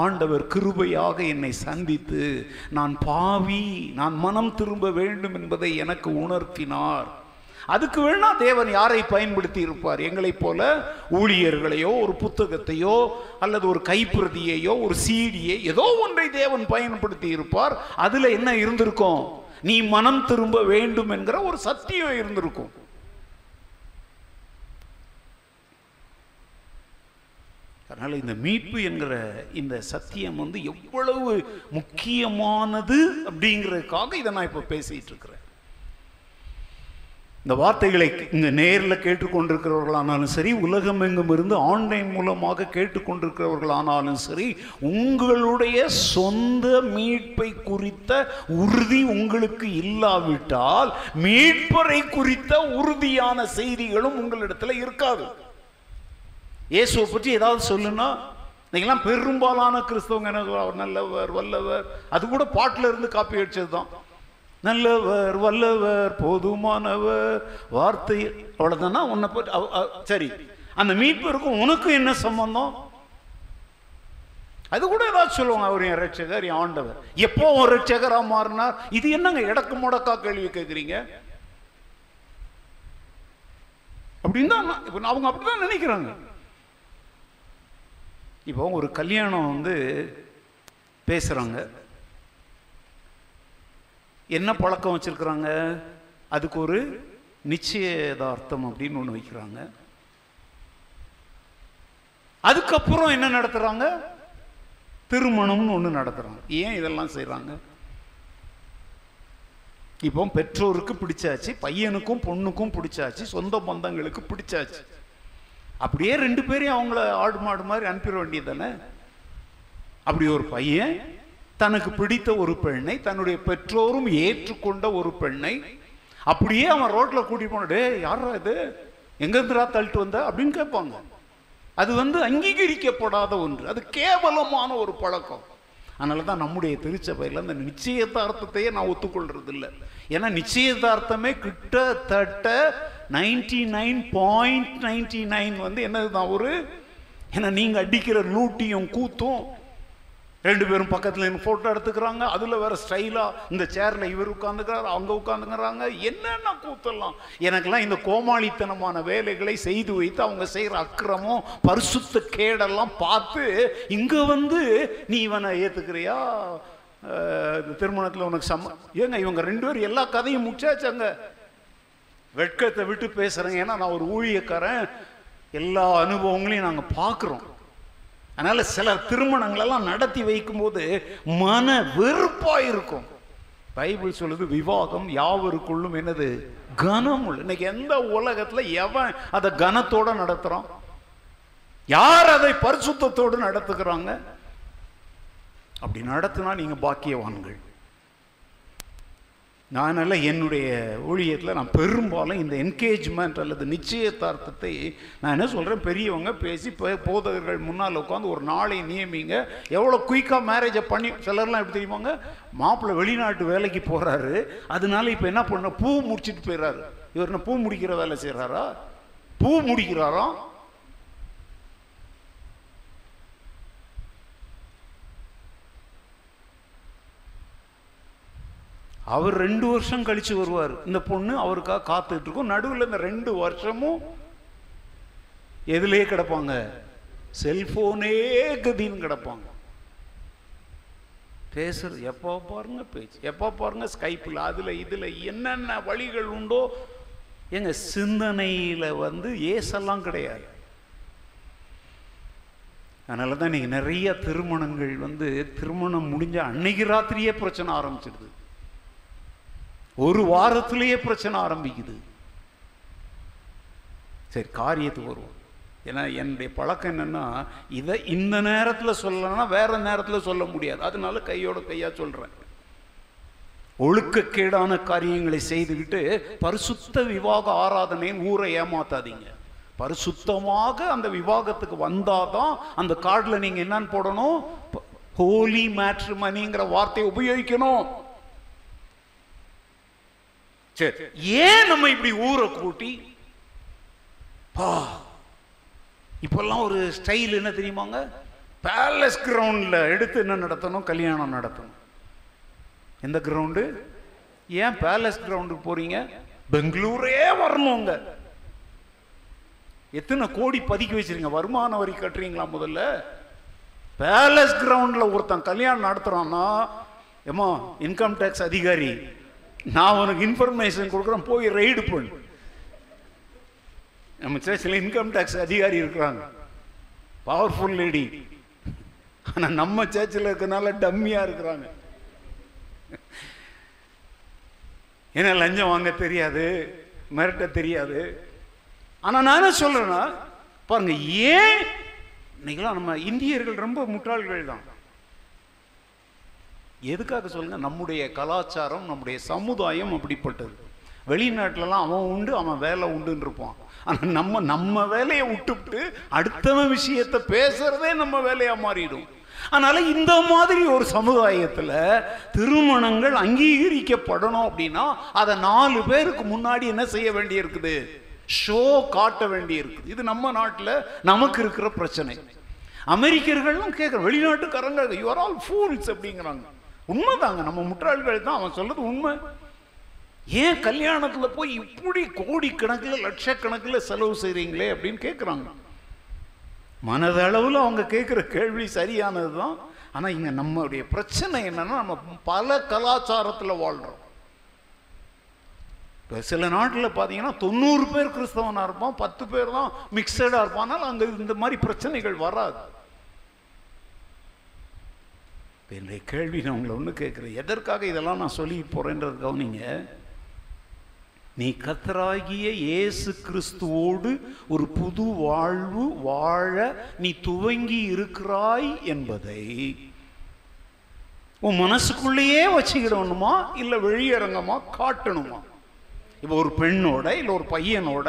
ஆண்டவர் கிருபையாக என்னை சந்தித்து நான் பாவி நான் மனம் திரும்ப வேண்டும் என்பதை எனக்கு உணர்த்தினார். அதுக்கு வேணா தேவன் யாரை பயன்படுத்தி இருப்பார் எங்களைப் போல ஊழியர்களையோ ஒரு புத்தகத்தையோ அல்லது ஒரு கைப்பிரதியையோ ஒரு சீடியை ஏதோ ஒன்றை தேவன் பயன்படுத்தி இருப்பார் அதில் என்ன இருந்திருக்கும்? நீ மனம் திரும்ப வேண்டும் என்கிற ஒரு சத்தியம் இருந்திருக்கும். அதனால இந்த மீட்பு என்கிற இந்த சத்தியம் வந்து எவ்வளவு முக்கியமானது அப்படிங்கிறதுக்காக இதை நான் இப்ப பேசிட்டு இருக்கிறேன். இந்த வார்த்தைகளை இங்கே நேரில் கேட்டுக்கொண்டிருக்கிறவர்களானாலும் சரி உலகம் எங்கும் இருந்து ஆன்லைன் மூலமாக கேட்டுக்கொண்டிருக்கிறவர்களானாலும் சரி உங்களுடைய சொந்த மீட்பை குறித்த உறுதி உங்களுக்கு இல்லாவிட்டால் மீட்பரை குறித்த உறுதியான செய்திகளும் உங்களிடத்துல இருக்காது. இயேசுவை பற்றி ஏதாவது சொல்லுன்னா நீங்களாம் பெரும்பாலான கிறிஸ்தவங்க என்ன அவர் நல்லவர் வல்லவர். அது கூட பாட்டுல இருந்து காப்பி அடிச்சது தான் நல்லவர் வல்லவர் போதுமானவர் வார்த்தை அவ்வளோதானா உன்னை பற்றி சரி. அந்த மீட்பருக்கும் உனக்கும் என்ன சம்பந்தம்? அது கூட ஏதாவது சொல்லுவாங்க. அவர் என் ரட்சகர் என் ஆண்டவர். எப்போ ஒரு ரட்சகரா மாறினார்? இது என்னங்க இடக்கு முடக்கா கேள்வி கேட்குறீங்க அப்படின்னு தான் இப்போ இப்ப அவங்க அப்படிதான் நினைக்கிறாங்க. இப்போ ஒரு கல்யாணம் வந்து பேசுறாங்க. என்ன பழக்கம் வச்சிருக்கிறாங்க? அதுக்கு ஒரு நிச்சயதார்த்தம் அப்படின்னு ஒன்று வைக்கிறாங்க. அதுக்கப்புறம் என்ன நடத்துறாங்க? திருமணம்னு ஒன்று நடத்துறாங்க. ஏன் இதெல்லாம் செய்கிறாங்க இப்போ பெற்றோருக்கு பிடிச்சாச்சு பையனுக்கும் பொண்ணுக்கும் பிடிச்சாச்சு சொந்த பந்தங்களுக்கு பிடிச்சாச்சு. அப்படியே ரெண்டு பேரையும் அவங்கள ஆடு மாடு மாதிரி அனுப்பிட வேண்டியது தானே அப்படி ஒரு பையன் தனக்கு பிடித்த ஒரு பெண்ணை தன்னுடைய பெற்றோரும் ஏற்றுக்கொண்ட ஒரு பெண்ணை அப்படியே அவன் ரோட்ல கூட்டி போனடே யாரா இது? எங்கேருந்துரா தள்ளிட்டு வந்த? அப்படின்னு கேட்பாங்க. அது வந்து அங்கீகரிக்கப்படாத ஒன்று. அது கேவலமான ஒரு பழக்கம். அதனால தான் நம்முடைய திருச்சபையில் அந்த நிச்சயதார்த்தத்தையே நான் ஒத்துக்கொள்றது இல்லை ஏன்னா நிச்சயதார்த்தமே கிட்டத்தட்ட ninety nine point ninety nine வந்து என்னதுதான் ஒரு? ஏன்னா நீங்கள் அடிக்கிற லூட்டியும் கூத்தும் ரெண்டு பேரும் பக்கத்தில் இருந்து ஃபோட்டோ எடுத்துக்கிறாங்க. அதில் வேறு ஸ்டைலாக இந்த சேரில் இவர் உட்காந்துக்கிறார் அவங்க உட்காந்துக்கிறாங்க என்னென்ன கூத்தெல்லாம்? எனக்கெல்லாம் இந்த கோமாளித்தனமான வேலைகளை செய்து வைத்து அவங்க செய்கிற அக்கிரமம் பரிசுத்த கேடெல்லாம் பார்த்து இங்கே வந்து நீ இவனை ஏற்றுக்கிறியா இந்த திருமணத்தில் உனக்கு சம்ம ஏங்க இவங்க ரெண்டு பேரும் எல்லா கதையும் முடிச்சாச்சாங்க? வெட்கத்தை விட்டு பேசுகிறேங்க ஏன்னா நான் ஒரு ஊழியக்காரன். எல்லா அனுபவங்களையும் நாங்கள் பார்க்குறோம். அதனால சில திருமணங்கள் எல்லாம் நடத்தி வைக்கும்போது மன வெறுப்பா இருக்கும் பைபிள் சொல்லுது விவாகம் யாவருக்குள்ளும் என்னது? கனம் உள்ள இன்னைக்கு எந்த உலகத்துல எவன் அதை கனத்தோட நடத்துறான்? யார் அதை பரிசுத்தத்தோடு நடத்துகிறாங்க? அப்படி நடத்தினா நீங்க பாக்கியவான்கள். அதனால என்னுடைய ஊழியத்தில் நான் பெரும்பாலும் இந்த என்கேஜ்மெண்ட் அல்லது நிச்சயதார்த்தத்தை நான் என்ன சொல்கிறேன் பெரியவங்க பேசி போதகர்கள் முன்னால் உட்காந்து ஒரு நாளை நியமிங்க. எவ்வளோ குயிக்காக மேரேஜை பண்ணி சிலர்லாம் எப்படி தெரியுமாங்க மாப்பிள்ளை வெளிநாட்டு வேலைக்கு போகிறாரு அதனால இப்போ என்ன பண்ண பூ முடிச்சிட்டு போயிடுறாரு. இவர் என்ன பூ முடிக்கிற வேலை செய்கிறாரா பூ முடிக்கிறாராம். அவர் ரெண்டு வருஷம் கழிச்சு வருவார். இந்த பொண்ணு அவருக்காக காத்துட்டு இருக்கும். நடுவில் இந்த ரெண்டு வருஷமும் எதுலேயே கிடப்பாங்க. செல்போனே கதின்னு கிடப்பாங்க. பேசுறது எப்போ பாருங்க பேச்சு. எப்போ பாருங்க ஸ்கைப்பில் அதில் இதுல என்னென்ன வழிகள் உண்டோ? எங்க சிந்தனையில வந்து ஏசெல்லாம் கிடையாது. அதனால தான் இன்னைக்கு நிறைய திருமணங்கள் வந்து திருமணம் முடிஞ்ச அன்னைக்கு ராத்திரியே பிரச்சனை ஆரம்பிச்சிடுது. ஒரு வாரத்திலேயே பிரச்சனை ஆரம்பிக்குது. சரி காரியத்துக்கு வருவோம். ஏன்னா என்னுடைய பழக்கம் என்னென்னா இதை இந்த நேரத்தில் சொல்லலைன்னா வேற நேரத்தில் சொல்ல முடியாது. அதனால கையோட கையாக சொல்றேன். ஒழுக்கக்கேடான காரியங்களை செய்துக்கிட்டு பரிசுத்த விவாக ஆராதனைன்னு ஊரை ஏமாத்தாதீங்க. பரிசுத்தமாக அந்த விவாகத்துக்கு வந்தாதான் அந்த கார்டில் நீங்கள் என்னன்னு போடணும்? ஹோலி மேட்ரிமனிங்கிற வார்த்தையை உபயோகிக்கணும். சரி ஏன் நம்ம இப்படி ஊரை கூட்டி? பா. இப்பெல்லாம் ஒரு ஸ்டைல் என்ன தெரியுமாங்க? பேலஸ் கிரவுண்ட்ல எடுத்து என்ன நடத்தணும்? கல்யாணம் நடத்தணும். எந்த கிரவுண்டு ஏன் பேலஸ் கிரவுண்டுக்கு போறீங்க? பெங்களூரே வரணுங்க. எத்தனை கோடி பதுக்கி வச்சிருங்க? வருமான வரி கட்டுறீங்களா முதல்ல? பேலஸ் கிரவுண்ட்ல ஒருத்தன் கல்யாணம் நடத்துறான்னா ஏமா இன்கம் டேக்ஸ் அதிகாரி நான் உனக்கு இன்ஃபர்மேஷன் கொடுக்குறேன் போய் ரெய்டு பண்ணு. நம்ம சர்ச்சில் இன்கம் டேக்ஸ் அதிகாரி இருக்கிறாங்க. பவர்ஃபுல் லேடி ஆனால் நம்ம சர்ச்சில் இருக்கிறனால டம்மியா இருக்கிறாங்க. ஏன்னா லஞ்சம் வாங்க தெரியாது மிரட்ட தெரியாது. ஆனா நான் என்ன சொல்றேன்னா பாருங்க ஏன் இன்னைக்கெல்லாம் நம்ம இந்தியர்கள் ரொம்ப முட்டாள்கள் தான் எதுக்காக சொல்லுங்க? நம்முடைய கலாச்சாரம் நம்முடைய சமுதாயம் அப்படிப்பட்டது. வெளிநாட்டிலலாம் அவன் உண்டு அவன் வேலை உண்டுன்னு இருப்பான். ஆனால் நம்ம நம்ம வேலையை விட்டுவிட்டு அடுத்தவன் விஷயத்தை பேசுறதே நம்ம வேலையாக மாறிடும். அதனால இந்த மாதிரி ஒரு சமுதாயத்தில் திருமணங்கள் அங்கீகரிக்கப்படணும் அப்படின்னா அதை நாலு பேருக்கு முன்னாடி என்ன செய்ய வேண்டியிருக்குது? ஷோ காட்ட வேண்டியிருக்குது. இது நம்ம நாட்டில் நமக்கு இருக்கிற பிரச்சனை. அமெரிக்கர்கள்லாம் கேட்குற வெளிநாட்டுக்காரங்க யூஆர் ஆல் ஃபூல்ஸ் அப்படிங்கிறாங்க. உண்மைதாங்க. நம்ம முற்றாள்கள் தான் அவன் சொல்றது உண்மை. ஏன் கல்யாணத்துல போய் இப்படி கோடிக்கணக்கில் லட்சக்கணக்கில் செலவு செய்றீங்களே அப்படின்னு கேட்குறாங்க மனதளவில் அவங்க கேட்குற கேள்வி சரியானது தான். ஆனால் இங்கே நம்மளுடைய பிரச்சனை என்னன்னா நம்ம பல கலாச்சாரத்தில் வாழ்கிறோம் இப்போ சில நாட்டில் பார்த்தீங்கன்னா தொண்ணூறு பேர் கிறிஸ்தவனாக இருப்பான் பத்து பேர் தான் மிக்சடாக இருப்பானால் அங்கே இந்த மாதிரி பிரச்சனைகள் வராது. இப்போ என்னுடைய கேள்வி நான் உங்களை ஒன்று கேட்குறேன். எதற்காக இதெல்லாம் நான் சொல்லி போகிறேன்றது கவனிங்க. நீ கத்தராகிய இயேசு கிறிஸ்துவோடு ஒரு புது வாழ்வு வாழ நீ துவங்கி இருக்கிறாய் என்பதை உன் மனசுக்குள்ளேயே வச்சுக்கிடணுமா இல்லை வெளியரங்கமா காட்டணுமா? இப்போ ஒரு பெண்ணோட இல்லை ஒரு பையனோட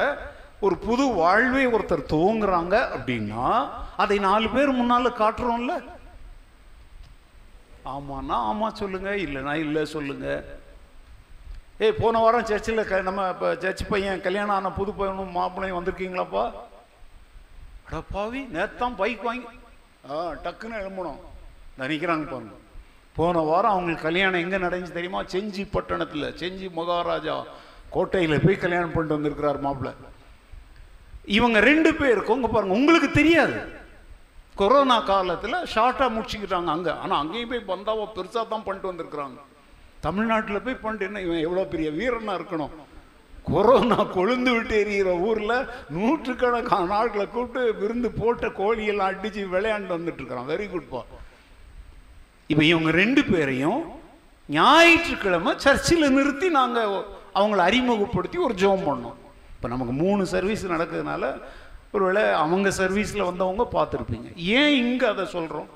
ஒரு புது வாழ்வை ஒருத்தர் துவங்குறாங்க அப்படின்னா அதை நாலு பேர் முன்னால காட்டுறோம்ல? ஆமான்னா ஆமாம் சொல்லுங்கள் இல்லைனா இல்லை சொல்லுங்கள் ஏய் போன வாரம் சர்ச்சில் க நம்ம இப்போ சர்ச் பையன் கல்யாணம் ஆன புது பையனும் மாப்பிள்ளையும் வந்திருக்கீங்களாப்பா? அடப்பாவி பாவி நேத்தான் பைக் வாங்கி ஆ டக்குன்னு எழும்பணும் நினைக்கிறாங்க பாருங்க. போன வாரம் அவங்களுக்கு கல்யாணம் எங்கே நடந்துச்சு தெரியுமா? செஞ்சி பட்டணத்தில் செஞ்சி மகாராஜா கோட்டையில் போய் கல்யாணம் பண்ணிட்டு வந்திருக்கிறார் மாப்பிள்ளை. இவங்க ரெண்டு பேருக்கும் இங்க பாருங்க உங்களுக்கு தெரியாது. கொரோனா காலத்தில் ஷார்ட்டாக முடிச்சுக்கிட்டாங்க அங்கே. ஆனால் அங்கேயும் போய் பந்தாவை பெருசாக தான் பண்ணிட்டு வந்திருக்கிறாங்க. தமிழ்நாட்டில் போய் பண்ணிட்டு என்ன இவன் எவ்வளோ பெரிய வீரனாக இருக்கணும்? கொரோனா கொழுந்து விட்டு எறிகிற ஊரில் நூற்றுக்கணக்கான நாட்களை கூப்பிட்டு விருந்து போட்ட கோழியெல்லாம் அடித்து விளையாண்டு வந்துட்டு வெரி குட் பா இப்போ இவங்க ரெண்டு பேரையும் ஞாயிற்றுக்கிழமை சர்ச்சில் நிறுத்தி நாங்கள் அவங்கள அறிமுகப்படுத்தி ஒரு ஜோம் பண்ணோம். இப்போ நமக்கு மூணு சர்வீஸ் நடக்கிறதுனால ஒருவேளை அவங்க சர்வீஸில் வந்தவங்க பார்த்துருப்பீங்க. ஏன் இங்கே அதை சொல்கிறோம்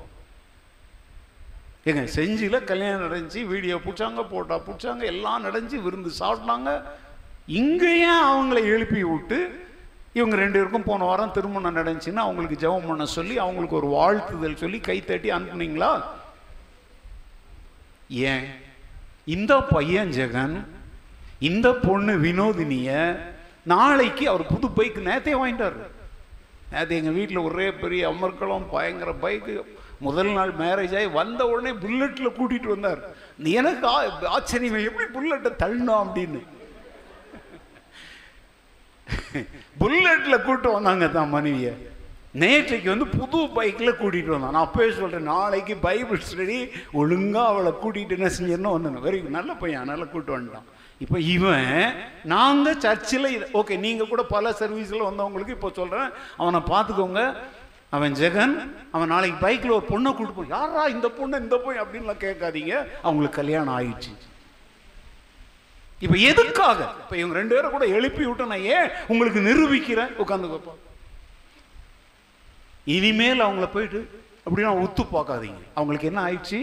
ஏங்க செஞ்சியில் கல்யாணம் நடந்துச்சு வீடியோ பிடிச்சாங்க போட்டா பிடிச்சாங்க எல்லாம் நடந்துச்சு விருந்து சாப்பிட்டாங்க. இங்கேயே அவங்கள எழுப்பி விட்டு இவங்க ரெண்டு பேருக்கும் போன வாரம் திருமணம் நடந்துச்சுன்னா அவங்களுக்கு ஜெபம் பண்ண சொல்லி அவங்களுக்கு ஒரு வாழ்த்துதல் சொல்லி கைத்தட்டி அனுப்புனீங்களா? ஏன்? இந்த பையன் ஜெகன் இந்த பொண்ணு வினோதினிய நாளைக்கு அவர் புது பைக்கு நேத்தே வாங்கிட்டாரு. நேற்று எங்கள் வீட்டில் ஒரே பெரிய அமர்க்களம் பயங்கர பைக்கு முதல் நாள் மேரேஜ் ஆகி வந்த உடனே புல்லட்டில் கூட்டிகிட்டு வந்தார். எனக்கு ஆ- ஆச்சரியம் எப்படி புல்லட்டை தள்ளணும் அப்படின்னு. புல்லட்டில் கூட்டு வந்தாங்க தான் மனைவியை. நேற்றைக்கு வந்து புது பைக்கில் கூட்டிகிட்டு வந்தான். நான் அப்போயே சொல்கிறேன் நாளைக்கு பைபிள் ஸ்டடி ஒழுங்காக அவளை கூட்டிகிட்டு என்ன செஞ்சேன்னு வந்தேன் வெரி நல்ல பையன் அதனால் கூப்பிட்டு வந்துட்டான். இப்போ இவன் நாங்கள் சர்ச்சில் ஓகே நீங்கள் கூட பல சர்வீஸில் வந்தவங்களுக்கு இப்போ சொல்கிறேன் அவனை பார்த்துக்கோங்க. அவன் ஜெகன் அவன் நாளைக்கு பைக்கில் ஒரு பொண்ணை கூட்டு போய் யாரா இந்த பொண்ணு இந்த போய் அப்படின்லாம் கேட்காதீங்க. அவங்களுக்கு கல்யாணம் ஆயிடுச்சு. இப்போ எதுக்காக? இப்போ இவங்க ரெண்டு பேரும் கூட எழுப்பி விட்டு நான் ஏன் உங்களுக்கு நிரூபிக்கிறேன்? உட்காந்து இனிமேல் அவங்கள போயிட்டு அப்படின்னா உத்து பார்க்காதீங்க. அவங்களுக்கு என்ன ஆயிடுச்சு?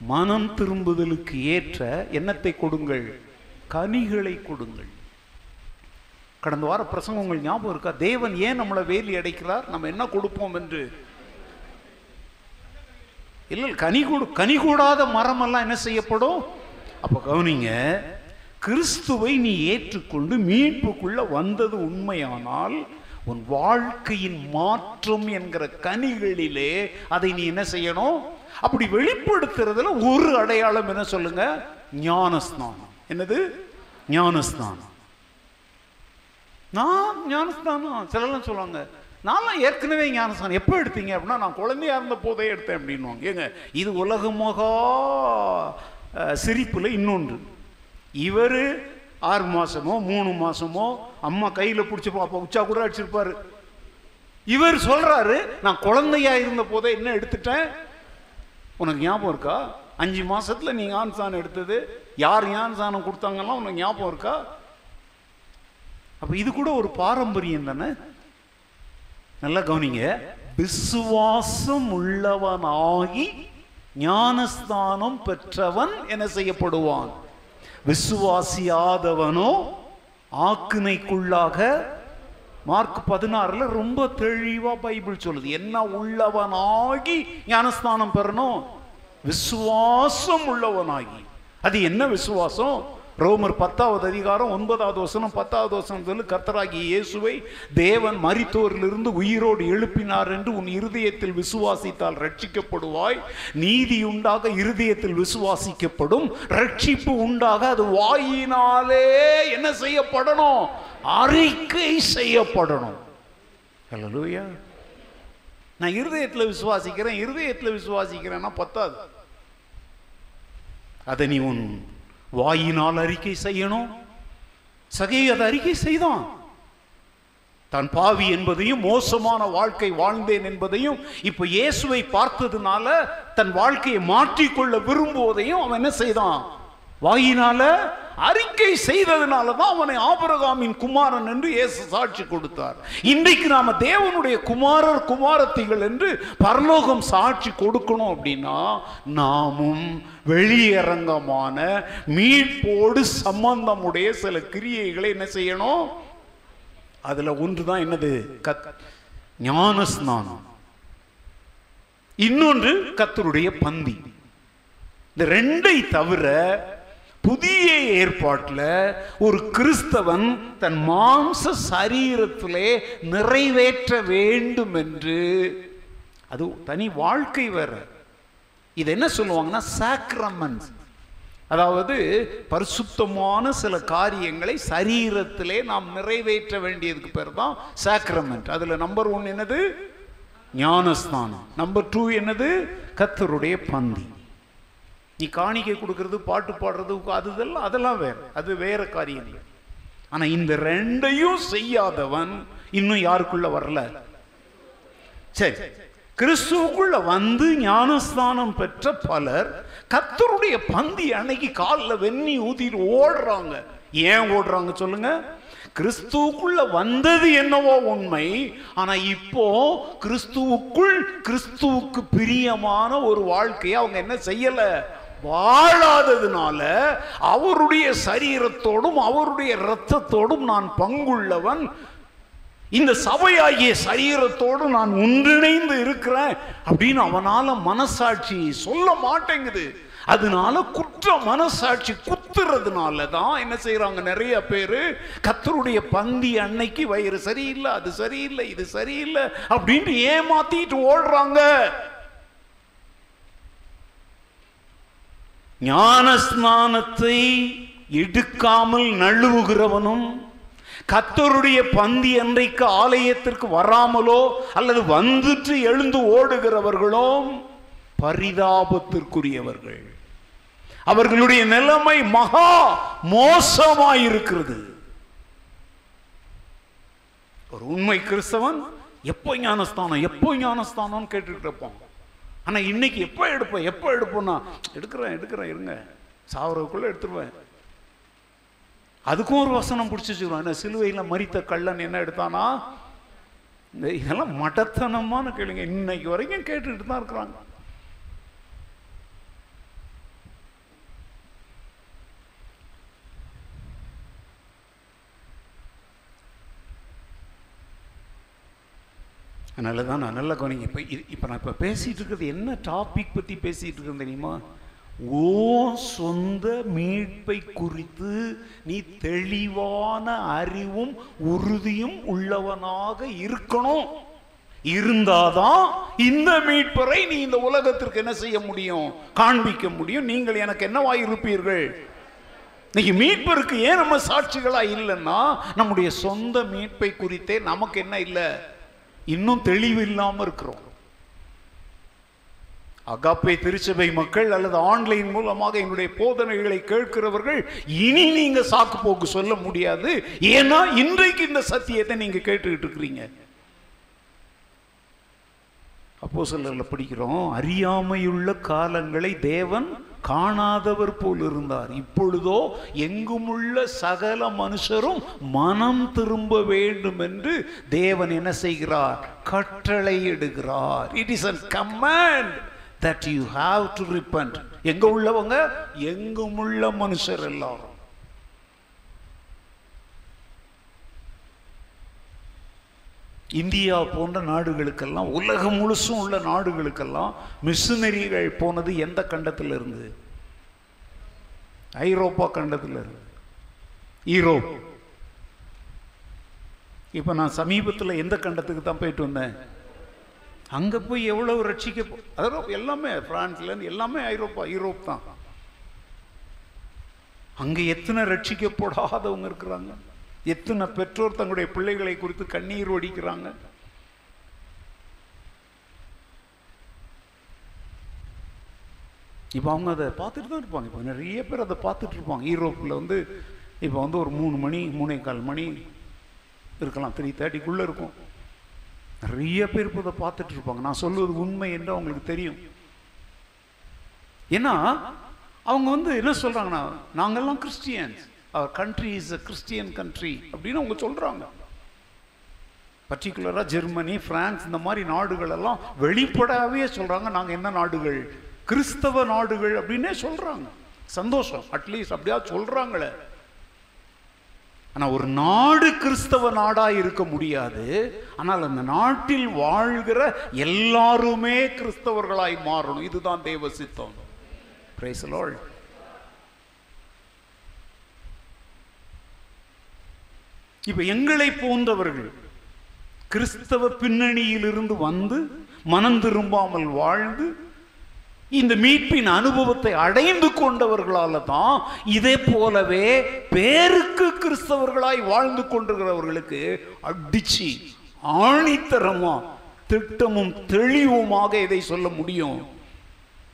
மனம் திரும்புதலுக்கு ஏற்ற எண்ணத்தை கொடுங்கள் கனிகளை கொடுங்கள். கடந்த வார பிரசங்கங்கள் ஞாபகம் இருக்கா? தேவன் ஏன் நம்மளை வேலி அடைக்கிறார்? நம்ம என்ன கொடுப்போம் என்று. இல்லை கனி கொடு கனி கூடாத மரமெல்லாம் என்ன செய்யப்படும்? அப்ப கவனிங்க கிறிஸ்துவை நீ ஏற்றுக்கொண்டு மீட்புக்குள்ள வந்தது உண்மையானால் உன் வாழ்க்கையின் மாற்றம் என்கிற கனிகளிலே அதை நீ என்ன செய்யணும்? அப்படி வெளிப்படுத்துறதுல ஒரு அடையாளம் என்ன சொல்லுங்க? ஞானஸ்நானம். என்னது? ஞானஸ்நானம். நான் ஞானஸ்தானம் சிலர்லாம் சொல்லுவாங்க நான்லாம் ஏற்கனவே ஞானஸ்தானம் எப்போ எடுத்தீங்க? அப்படின்னா நான் குழந்தையா இருந்த போதே எடுத்தேன் அப்படின்னுவாங்க. ஏங்க இது உலகமகா சிரிப்பில் சிரிப்புல இன்னொன்று. இவர் ஆறு மாசமோ மூணு மாசமோ அம்மா கையில் பிடிச்சி பாப்பா உச்சா கூட அடிச்சிருப்பாரு. இவர் சொல்றாரு நான் குழந்தையா இருந்த போதே என்ன எடுத்துட்டேன்? உனக்கு ஞாபகம் இருக்கா? அஞ்சு மாசத்துல நீ ஞானஸ்தானம் எடுத்தது யார் ஞானஸ்தானம் கொடுத்தாங்கலாம் உனக்கு ஞாபகம் இருக்கா? அப்ப இது கூட ஒரு பாரம்பரியம் தானே? நல்லா கவனிங்க. விசுவாசம் உள்ளவனாகி ஞானஸ்தானம் பெற்றவன் என்ன செய்யப்படுவான். விசுவாசியாதவனோ ஆக்கினைக்குள்ளாக மார்க் பதினாறுல ரொம்ப தெளிவா பைபிள் சொல்லுது. என்ன உள்ளவனாகி ஞானஸ்தானம் பெறணும்? விசுவாசம் உள்ளவனாகி. அது என்ன விசுவாசம்? ரோமர் பத்தாவது அதிகாரம் ஒன்பதாவது வசனம் பத்தாவது வசனத்தில் கர்த்தராகிய இயேசுவை தேவன் மரித்தோரிலிருந்து உயிரோடு எழுப்பினார் என்று உன் இருதயத்தில் விசுவாசித்தால் ரட்சிக்கப்படுவாய். நீதி உண்டாக இருதயத்தில் விசுவாசிக்கப்படும். ரட்சிப்பு உண்டாக அது வாயினாலே என்ன செய்யப்படணும்? அறிக்கை செய்யப்படணும். நான் இருதயத்தில் விசுவாசிக்கிறேன் இருதயத்தில் விசுவாசிக்கிறேன்னா பத்தாது. அதை நீ உன் வாயினால் அறிக்கை செய்யணும். சகை அதை அறிக்கை செய்தான். தான் பாவி என்பதையும் மோசமான வாழ்க்கை வாழ்ந்தேன் என்பதையும் இப்ப இயேசுவை பார்த்ததுனால தன் வாழ்க்கையை மாற்றிக்கொள்ள விரும்புவதையும் அவன் என்ன செய்தான்? வாயினால அறிக்கை செய்ததுனால தான் அவனை ஆபரகாமின் குமாரன் என்று இயேசு சாட்சி கொடுத்தார். இன்றைக்கு நாம தேவனுடைய குமாரர் குமாரத்திகள் என்று பரலோகம் சாட்சி கொடுக்கணும் அப்படின்னா நாமும் வெளியரங்கமான மீட்போடு சம்பந்தமுடைய சில கிரியைகளை என்ன செய்யணும்? அதுல ஒன்று தான் என்னது? கத் ஞான ஸ்நானம் இன்னொன்று கத்தருடைய பந்தி. இந்த ரெண்டை தவிர புதிய ஏற்பாட்டில் ஒரு கிறிஸ்தவன் தன் மாம்ச சரீரத்திலே நிறைவேற்ற வேண்டும் என்று அது தனி வாழ்க்கை வேற. இது என்ன சொல்லுவாங்கன்னா சாக்ரமன்ஸ் அதாவது பரிசுத்தமான சில காரியங்களை சரீரத்திலே நாம் நிறைவேற்ற வேண்டியதுக்கு பேர் தான் சாக்ரமெண்ட் அதில் நம்பர் ஒன் என்னது? ஞானஸ்தானம் நம்பர் டூ என்னது? கத்தருடைய பந்தி. நீ காணிக்கை கொடுக்கறது பாட்டு பாடுறது அது இதெல்லாம் அதெல்லாம் வேற. அது வேற காரியம். ஆனா இந்த ரெண்டையும் செய்யாதவன் இன்னும் யாருக்குள்ள வரல? சரி. கிறிஸ்துவுக்குள்ள வந்து ஞானஸ்தானம் பெற்ற பலர் கத்தருடைய பந்தி அன்னைக்கு காலில் வெண்ணி ஊத்திட்டு ஓடுறாங்க. ஏன் ஓடுறாங்க சொல்லுங்க? கிறிஸ்துவுக்குள்ள வந்தது என்னவோ உண்மை. ஆனா இப்போ கிறிஸ்துவுக்குள் கிறிஸ்துவுக்கு பிரியமான ஒரு வாழ்க்கையை அவங்க என்ன செய்யலை? வாழாததுனால அவருடைய சரீரத்தோடும் அவருடைய இரத்தத்தோடும் நான் பங்குள்ளவன். இந்த சபையாகிய சரீரத்தோடு நான் ஒன்றிணைந்து இருக்கிறேன் அப்படின்னு அவனால மனசாட்சி சொல்ல மாட்டேங்குது. அதனால குற்ற மனசாட்சி குத்துறதுனால தான் என்ன செய்யறாங்க நிறைய பேர்? கத்தருடைய பந்தி அன்னைக்கு வயிறு சரியில்லை அது சரியில்லை இது சரியில்லை அப்படின்ட்டு ஏமாத்திட்டு ஓடுறாங்க. ஞானஸ்நானத்தை எடுக்காமல் நழுவுகிறவனும் கத்தருடைய பந்தி அன்றைக்கு ஆலயத்திற்கு வராமலோ அல்லது வந்துட்டு எழுந்து ஓடுகிறவர்களோ பரிதாபத்திற்குரியவர்கள். அவர்களுடைய நிலைமை மகா மோசமாயிருக்கிறது. ஒரு உண்மை கிறிஸ்தவன் எப்போ ஞானஸ்தானம் எப்போ ஞானஸ்தானம் கேட்டுட்டு இருப்பான்? ஆனா இன்னைக்கு எப்போ எடுப்பேன்? எப்போ எடுப்போம்னா எடுக்கிறேன் எடுக்கிறேன் இருங்க. சாவரவுக்குள்ளே எடுத்துருவேன். அதுக்கும் ஒரு வசனம் பிடிச்சி வச்சுக்கிறோம் என்ன சிலுவையில் மறித்த கள்ளன் என்ன எடுத்தானா? இந்த இதெல்லாம் மடத்தனமான கேளுங்க இன்னைக்கு வரைக்கும் கேட்டுக்கிட்டு தான் இருக்கிறாங்க. அதனால தான் நான் நல்லா கவனிங்க. இப்போ இப்போ நான் இப்போ பேசிகிட்டு இருக்கிறது என்ன டாபிக் பற்றி பேசிகிட்டு இருக்கேன் தெரியுமா? ஓ சொந்த மீட்பை குறித்து நீ தெளிவான அறிவும் உறுதியும் உள்ளவனாக இருக்கணும். இருந்தாதான் இந்த மீட்பரை நீ இந்த உலகத்திற்கு என்ன செய்ய முடியும்? காண்பிக்க முடியும். நீங்கள் எனக்கு என்னவாய் இருப்பீர்கள்? இன்னைக்கு மீட்பருக்கு ஏன் நம்ம சாட்சிகளா இல்லைன்னா நம்முடைய சொந்த மீட்பை குறித்தே நமக்கு என்ன இல்லை? இன்னும் தெளிவு இல்லாம இருக்கிறோம். அகாப்பை திருச்சபை மக்கள் அல்லது ஆன்லைன் மூலமாக என்னுடைய போதனைகளை கேட்கிறவர்கள் இனி நீங்க சாக்கு போக்கு சொல்ல முடியாது. ஏன்னா இன்றைக்கு இந்த சத்தியத்தை நீங்க கேட்டுக்கிட்டு இருக்கிறீங்க. அப்போ சிலர்ல படிக்கிறோம். அறியாமையுள்ள காலங்களை தேவன் காணாதவர் போல் இருந்தார். இப்பொழுதோ எங்குமுள்ள சகல மனுஷரும் மனம் திரும்ப வேண்டும் என்று தேவன் என்ன செய்கிறார்? கட்டளை இடுகிறார். It is an command that you have to repent எங்க உள்ளவங்க? எங்குமுள்ள மனுஷர் எல்லாரும் இந்தியா போன்ற நாடுகளுக்கெல்லாம் உலகம் முழுசும் உள்ள நாடுகளுக்கெல்லாம் மிஷினரிகள் போனது எந்த கண்டத்தில் இருந்து ஐரோப்பா கண்டத்தில் இருந்து ஈரோப். இப்போ நான் சமீபத்தில் எந்த கண்டத்துக்கு தான் போயிட்டு வந்தேன்? அங்கே போய் எவ்வளவு ரட்சிக்க அதெல்லாம் எல்லாமே பிரான்ஸ்லேருந்து எல்லாமே ஐரோப்பா யூரோப் தான். அங்கே எத்தனை ரட்சிக்கப்படாதவங்க இருக்கிறாங்க? எத்தனை பெற்றோர் தங்களுடைய பிள்ளைகளை குறித்து கண்ணீர் ஒடிக்கிறாங்க இப்போ அவங்க அதை பார்த்துட்டு தான் இருப்பாங்க. இப்போ நிறைய பேர் அதை பார்த்துட்டு இருப்பாங்க. ஈரோப்பில் வந்து இப்போ வந்து ஒரு மூணு மணி மூணே கால் மணி இருக்கலாம். த்ரீ தேர்ட்டிக்குள்ளே இருக்கும். நிறைய பேர் இப்போ அதை பார்த்துட்டு இருப்பாங்க. நான் சொல்வது உண்மை என்று அவங்களுக்கு தெரியும். ஏன்னா அவங்க வந்து என்ன சொல்கிறாங்கன்னா நாங்கள்லாம் Christians our country is a Christian country அப்படின்னு அவங்க சொல்றாங்க. பர்டிகுலராக ஜெர்மனி பிரான்ஸ் இந்த மாதிரி நாடுகள் எல்லாம் வெளிப்படாவே சொல்றாங்க. நாங்க என்ன நாடுகள்? கிறிஸ்தவ நாடுகள் அப்படின்னே சொல்றாங்க. சந்தோஷம். அட்லீஸ்ட் அப்படியா சொல்றாங்களே. ஆனா ஒரு நாடு கிறிஸ்தவ நாடா இருக்க முடியாது. ஆனால் அந்த நாட்டில் வாழ்கிற எல்லாருமே கிறிஸ்தவர்களாய் மாறணும். இதுதான் தேவ சித்தம். Praise இப்ப எங்களை போன்றவர்கள் கிறிஸ்தவ பின்னணியிலிருந்து வந்து மனம் திரும்பாமல் வாழ்ந்து இந்த மீட்பின் அனுபவத்தை அடைந்து கொண்டவர்களால தான் இதே போலவே பேருக்கு கிறிஸ்தவர்களாய் வாழ்ந்து கொண்டிருக்கிறவர்களுக்கு அடிச்சு ஆணித்தரமா திட்டமும் தெளிவுமாக இதை சொல்ல முடியும்.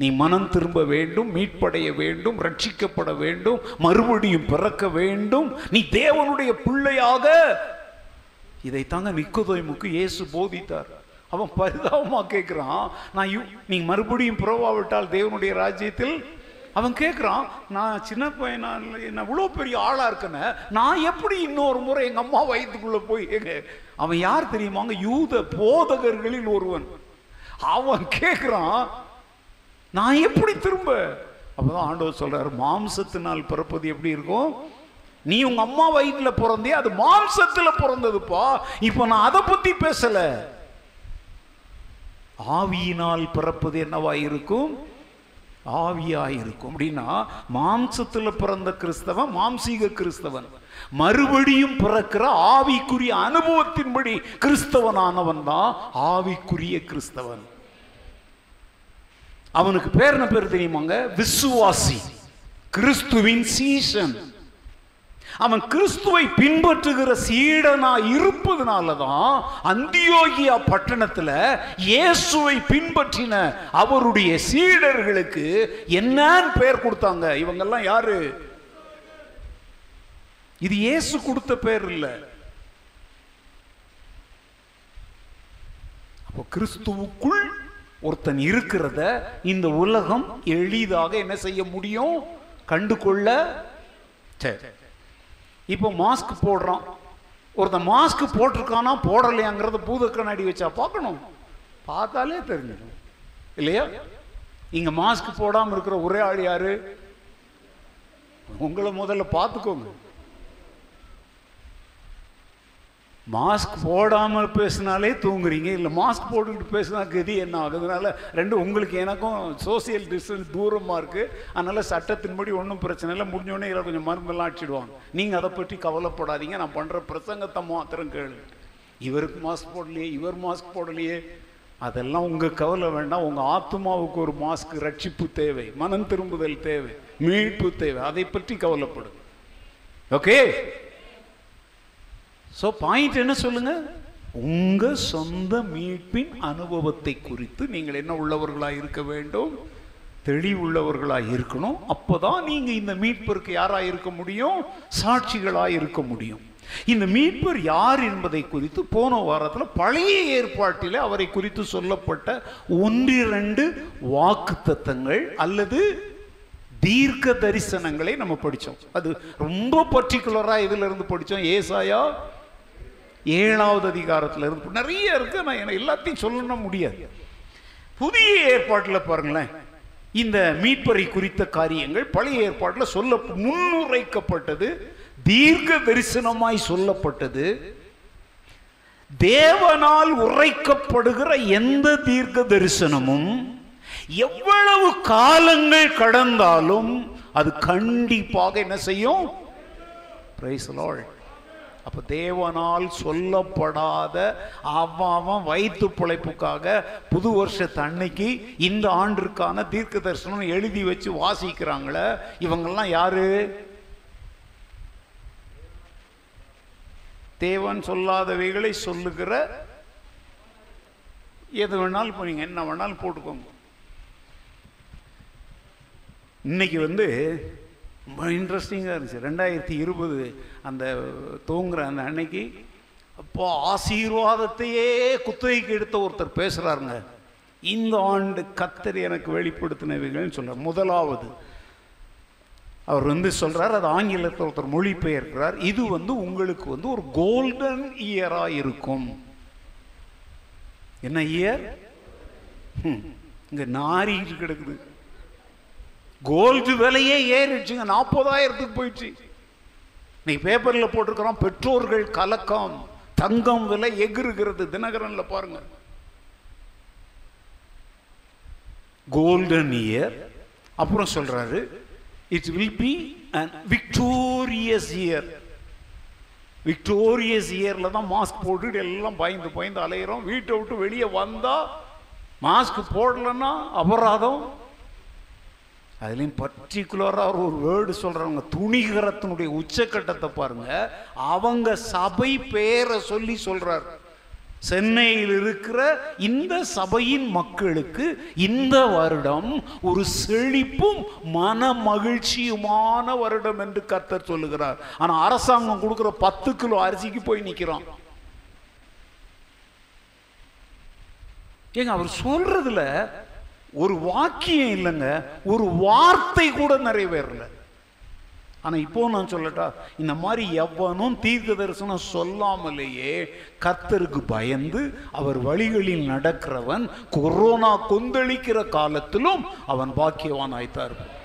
நீ மனம் திரும்ப வேண்டும் மீட்படைய வேண்டும் ரட்சிக்கப்பட வேண்டும் மறுபடியும் பிறக்க வேண்டும். நீ தேவனுடைய பிள்ளையாக. இதை தாங்க நிக்கோதேமுக்கு இயேசு போதித்தார். அவன் பரிதாபமாக கேட்குறான் நான் யு- நீ மறுபடியும் பிறவாவிட்டால் தேவனுடைய ராஜ்யத்தில்? அவன் கேட்குறான் நான் சின்ன பையனா நான் இவ்வளோ பெரிய ஆளாக இருக்கேன்னு நான் எப்படி இன்னொரு முறை எங்க அம்மா வயிற்றுக்குள்ளே போய் அவன் யார் தெரியுமாங்க? யூத போதகர்களில் ஒருவன். அவன் கேட்குறான் நான் எப்படி திரும்ப? அப்பதான் ஆண்டவர் சொல்றாரு மாம்சத்தினால் பிறப்பது எப்படி இருக்கும்? நீ உங்க அம்மா வயிற்றுல பிறந்தே அது மாம்சத்துல பிறந்ததுப்பா. இப்போ நான் அதை பத்தி பேசல. ஆவியினால் பிறப்பது என்னவா இருக்கும்? ஆவியாக இருக்கும். அப்படின்னா மாம்சத்துல பிறந்த கிறிஸ்தவன் மாம்சீக கிறிஸ்தவன். மறுபடியும் பிறக்கிற ஆவிக்குரிய அனுபவத்தின்படி கிறிஸ்தவனானவன் தான் ஆவிக்குரிய கிறிஸ்தவன். அவனுக்கு பேர் என்ன பேர் தெரியுமாங்க விசுவாசி. கிறிஸ்துவின் சீசன். அவன் கிறிஸ்துவை பின்பற்றுகிற சீடனா இருப்பதனால தான் அந்தியோகியா பட்டணத்துல இயேசுவை பின்பற்றின அவருடைய சீடர்களுக்கு என்னன்னு பெயர் கொடுத்தாங்க. இவங்கெல்லாம் யாரு? இது இயேசு கொடுத்த பேர் இல்ல. அப்போ கிறிஸ்துவுக்குள் ஒருத்தன் இருக்கிறத இந்த உலகம் எளிதாக என்ன செய்ய முடியும்? கண்டு கொள்ள சரி இப்போ மாஸ்க் போடுறான். ஒருத்தன் மாஸ்க் போட்டிருக்கானா போடலையாங்கிறத பூத கண்ணாடி வச்சா பார்க்கணும். பார்த்தாலே தெரிஞ்சிடும். இல்லையா? இங்க மாஸ்க் போடாம இருக்கிற ஒரே ஆள் யாரு? உங்களை முதல்ல பார்த்துக்கோங்க. மாஸ்க் போடாமல் பேசினாலே தூங்குறீங்க. இல்லை மாஸ்க் போட்டுக்கிட்டு பேசினா கதி என்ன ஆகுதுனால ரெண்டு உங்களுக்கு எனக்கும் சோசியல் டிஸ்டன்ஸ் தூரமாக இருக்குது அதனால் சட்டத்தின்படி ஒன்றும் பிரச்சனை இல்லை. முடிஞ்சோடனே இதில் கொஞ்சம் மருந்தெல்லாம் அடிச்சிடுவாங்க. நீங்கள் அதை பற்றி கவலைப்படாதீங்க. நான் பண்ணுற பிரசங்கத்தை மாத்திரம் கேளு. இவருக்கு மாஸ்க் போடலையே இவர் மாஸ்க் போடலையே. அதெல்லாம் உங்கள் கவலை வேண்டாம். உங்கள் ஆத்மாவுக்கு ஒரு மாஸ்க் ரட்சிப்பு தேவை. மனம் திரும்புதல் தேவை. மீட்பு தேவை. அதை பற்றி கவலைப்படும் ஓகே ஸோ பாயிண்ட் என்ன சொல்லுங்க? உங்க சொந்த மீட்பின் அனுபவத்தை குறித்து நீங்கள் என்ன உள்ளவர்களாக இருக்க வேண்டும்? தெளிவுள்ளவர்களாக இருக்கணும். அப்போதான் நீங்க இந்த மீட்பிற்கு யாராக இருக்க முடியும்? சாட்சிகளாக இருக்க முடியும். இந்த மீட்பர் யார் என்பதை குறித்து போன வாரத்தில் பழைய ஏற்பாட்டில் அவரை குறித்து சொல்லப்பட்ட ஒன்றிரண்டு வாக்கு தத்தங்கள் அல்லது தீர்க்க தரிசனங்களை நம்ம படித்தோம் அது ரொம்ப பர்டிகுலராக இதுல இருந்து ஏசாயா ஏழாவது அதிகாரத்துல இருந்து நிறைய இருக்கு. நான் எனக்கு எல்லாத்தையும் சொல்லணும் முடியாது. புதிய ஏற்பாட்டில் பாருங்களேன். இந்த மீட்பறை குறித்த காரியங்கள் பழைய ஏற்பாட்டில் சொல்ல முன்னுரைக்கப்பட்டது தீர்க்க தரிசனமாய் சொல்லப்பட்டது. தேவனால் உரைக்கப்படுகிற எந்த தீர்க்க தரிசனமும் எவ்வளவு காலங்கள் கடந்தாலும் அது கண்டிப்பாக என்ன செய்யும்? பிரைஸ் லார்ட் அப்ப தேவனால் சொல்லப்படாத அவன் அவன் வயிற்று பிழைப்புக்காக புது வருஷத்து அன்னைக்கு இந்த ஆண்டிற்கான தீர்க்க தரிசனம் எழுதி வச்சு வாசிக்கிறாங்களே இவங்கெல்லாம் யாரு? தேவன் சொல்லாதவைகளை சொல்லுகிற எது வேணாலும் இப்போ நீங்கள் என்ன வேணாலும் போட்டுக்கோங்க. இன்னைக்கு வந்து ரொம்ப இன்ட்ரெஸ்டிங்காக இருந்துச்சு. ரெண்டாயிரத்தி இருபது அந்த தூங்குற அந்த அன்னைக்கு அப்போ ஆசீர்வாதத்தையே குத்தகைக்கு எடுத்த ஒருத்தர் பேசுகிறாருங்க இந்த ஆண்டு கத்தர் எனக்கு வெளிப்படுத்தினவைகள்னு சொல்கிறார் முதலாவது அவர் வந்து சொல்கிறார் அது ஆங்கிலத்தில் ஒருத்தர் மொழிபெயர்க்கிறார் இது வந்து உங்களுக்கு வந்து ஒரு கோல்டன் இயராக இருக்கும். என்ன இயர் இங்கே நாரிட்டு கிடக்குது. கோல்டு விலையே ஏறிடுச்சுங்க. நாற்பதாயிரத்துக்கு போயிடுச்சு. இன்னைக்கு பேப்பரில் போட்டிருக்கிறோம் பெற்றோர்கள் கலக்கம் தங்கம் விலை எகிருகிறது தினகரனில் பாருங்க. கோல்டன் இயர் அப்புறம் சொல்றாரு it will be victorious year victorious இயரில் தான் மாஸ்க் போட்டுட்டு எல்லாம் பயந்து பயந்து அலையிறோம். வீட்டை விட்டு வெளியே வந்தால் மாஸ்க் போடலன்னா அபராதம். அதுலேயும் பர்டிகுலராக ஒரு வேர்டு சொல்கிறவங்க துணிகரத்தினுடைய உச்சக்கட்டத்தை பாருங்க. அவங்க சபை பேரை சொல்லி சொல்கிறார் சென்னையில் இருக்கிற இந்த சபையின் மக்களுக்கு இந்த வருடம் ஒரு செழிப்பும் மன மகிழ்ச்சியுமான வருடம் என்று கர்த்தர் சொல்லுகிறார். ஆனா அரசாங்கம் கொடுக்கிற பத்து கிலோ அரிசிக்கு போய் நிக்கிறான். ஏங்க அவர் சொல்றதுல ஒரு வாக்கியம் இல்லைங்க ஒரு வார்த்தை கூட நிறைவேறல ஆனால் இப்போ நான் சொல்லட்டா இந்த மாதிரி எவனும் தீர்க்க தரிசனம் சொல்லாமலேயே கர்த்தருக்கு பயந்து அவர் வழிகளில் நடக்கிறவன் கொரோனா கொந்தளிக்கிற காலத்திலும் அவன் பாக்கியவான் ஆய்த்தான் இருப்பான்.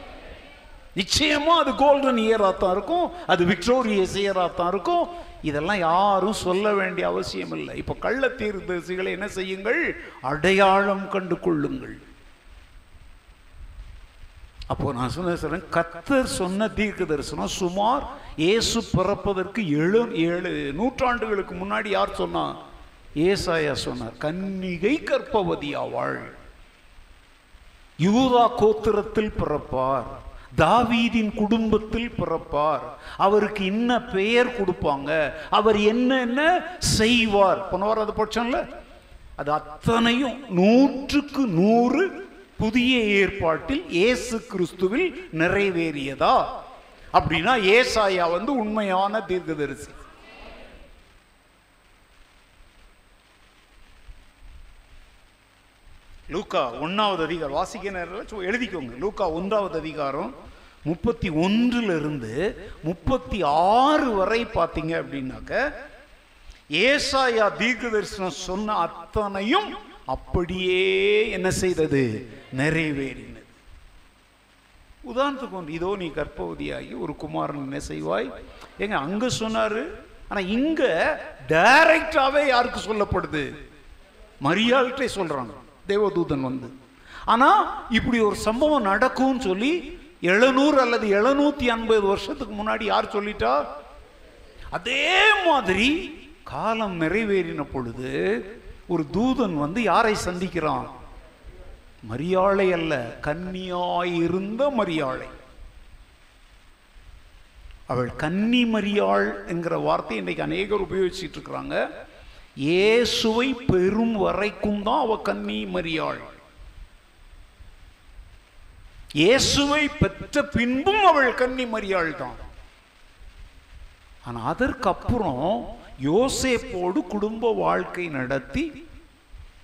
நிச்சயமா அது கோல்டன் இயராக தான் இருக்கும் அது விக்டோரியஸ் இயராக தான் இருக்கும். இதெல்லாம் யாரும் சொல்ல வேண்டிய அவசியம் இல்லை. இப்போ கள்ள தீர்க்கதரிசிகளை என்ன செய்யுங்கள்? அடையாளம் கண்டு கொள்ளுங்கள் அப்போ நான் சொன்ன சொல்றேன். கத்தர் சொன்ன தீர்க்க தரிசனம் சுமார் இயேசு பிறப்பதற்கு ஏழு ஏழு நூற்றாண்டுகளுக்கு முன்னாடி யார் சொன்னா? ஏசாயா சொன்னார் கன்னிகை கற்பவதி ஆவாள். யூதா கோத்திரத்தில் பிறப்பார். தாவீதின் குடும்பத்தில் பிறப்பார். அவருக்கு என்ன பெயர் கொடுப்பாங்க? அவர் என்னென்ன செய்வார்? போன வாரம் அது படிச்சோம்ல? அது அத்தனையும் நூற்றுக்கு நூறு புதிய ஏற்பாட்டில் இயேசு கிறிஸ்துவில் நிறைவேறியதா? அப்படின்னா ஏசாயா வந்து உண்மையான தீர்க்கதரிசி. லூக்கா ஒன்றாவது அதிகாரம் வாசிக்க நேரம் எழுதிக்கோங்க. லூக்கா ஒன்றாவது அதிகாரம் முப்பத்தி ஒன்றிலிருந்து முப்பத்தி ஆறு வரை பார்த்தீங்க அப்படின்னாக்க ஏசாயா தீர்க்க தரிசனம் சொன்ன அத்தனையும் அப்படியே என்ன செய்தது? நிறைவேறினது. உதாரணத்துக்கு ஒன்று இதோ நீ கர்ப்பவதியாகி ஒரு குமாரன் என்ன செய்வாய். ஏங்க அங்க சொன்னாரு ஆனா இங்க டைரக்டாவே யாருக்கு சொல்லப்படுது? மரியாள்கிட்டே சொல்றாங்க. தேவதூதன் வந்து. ஆனா இப்படி ஒரு சம்பவம் நடக்கும்னு சொல்லி எழுநூறு அல்லது எழுநூத்தி ஐம்பது வருஷத்துக்கு முன்னாடி யார் சொல்லிட்டா? அதே மாதிரி காலம் நிறைவேறின பொழுது ஒரு தூதன் வந்து யாரை சந்திக்கிறான்? மரியாளை அல்ல கன்னியாயிருந்த மரியாளை. அவள் கன்னி மரியாள் என்கிற வார்த்தை இன்றைக்கு அநேகர் உபயோகிச்சுட்டு இருக்கிறாங்க இயேசுவை பெறும் வரைக்கும் தான் அவ கன்னி மரியாள். இயேசுவை பெற்ற பின்பும் அவள் கன்னி மரியாள் தான். ஆனால் அதற்கப்புறம் யோசேப்போடு குடும்ப வாழ்க்கை நடத்தி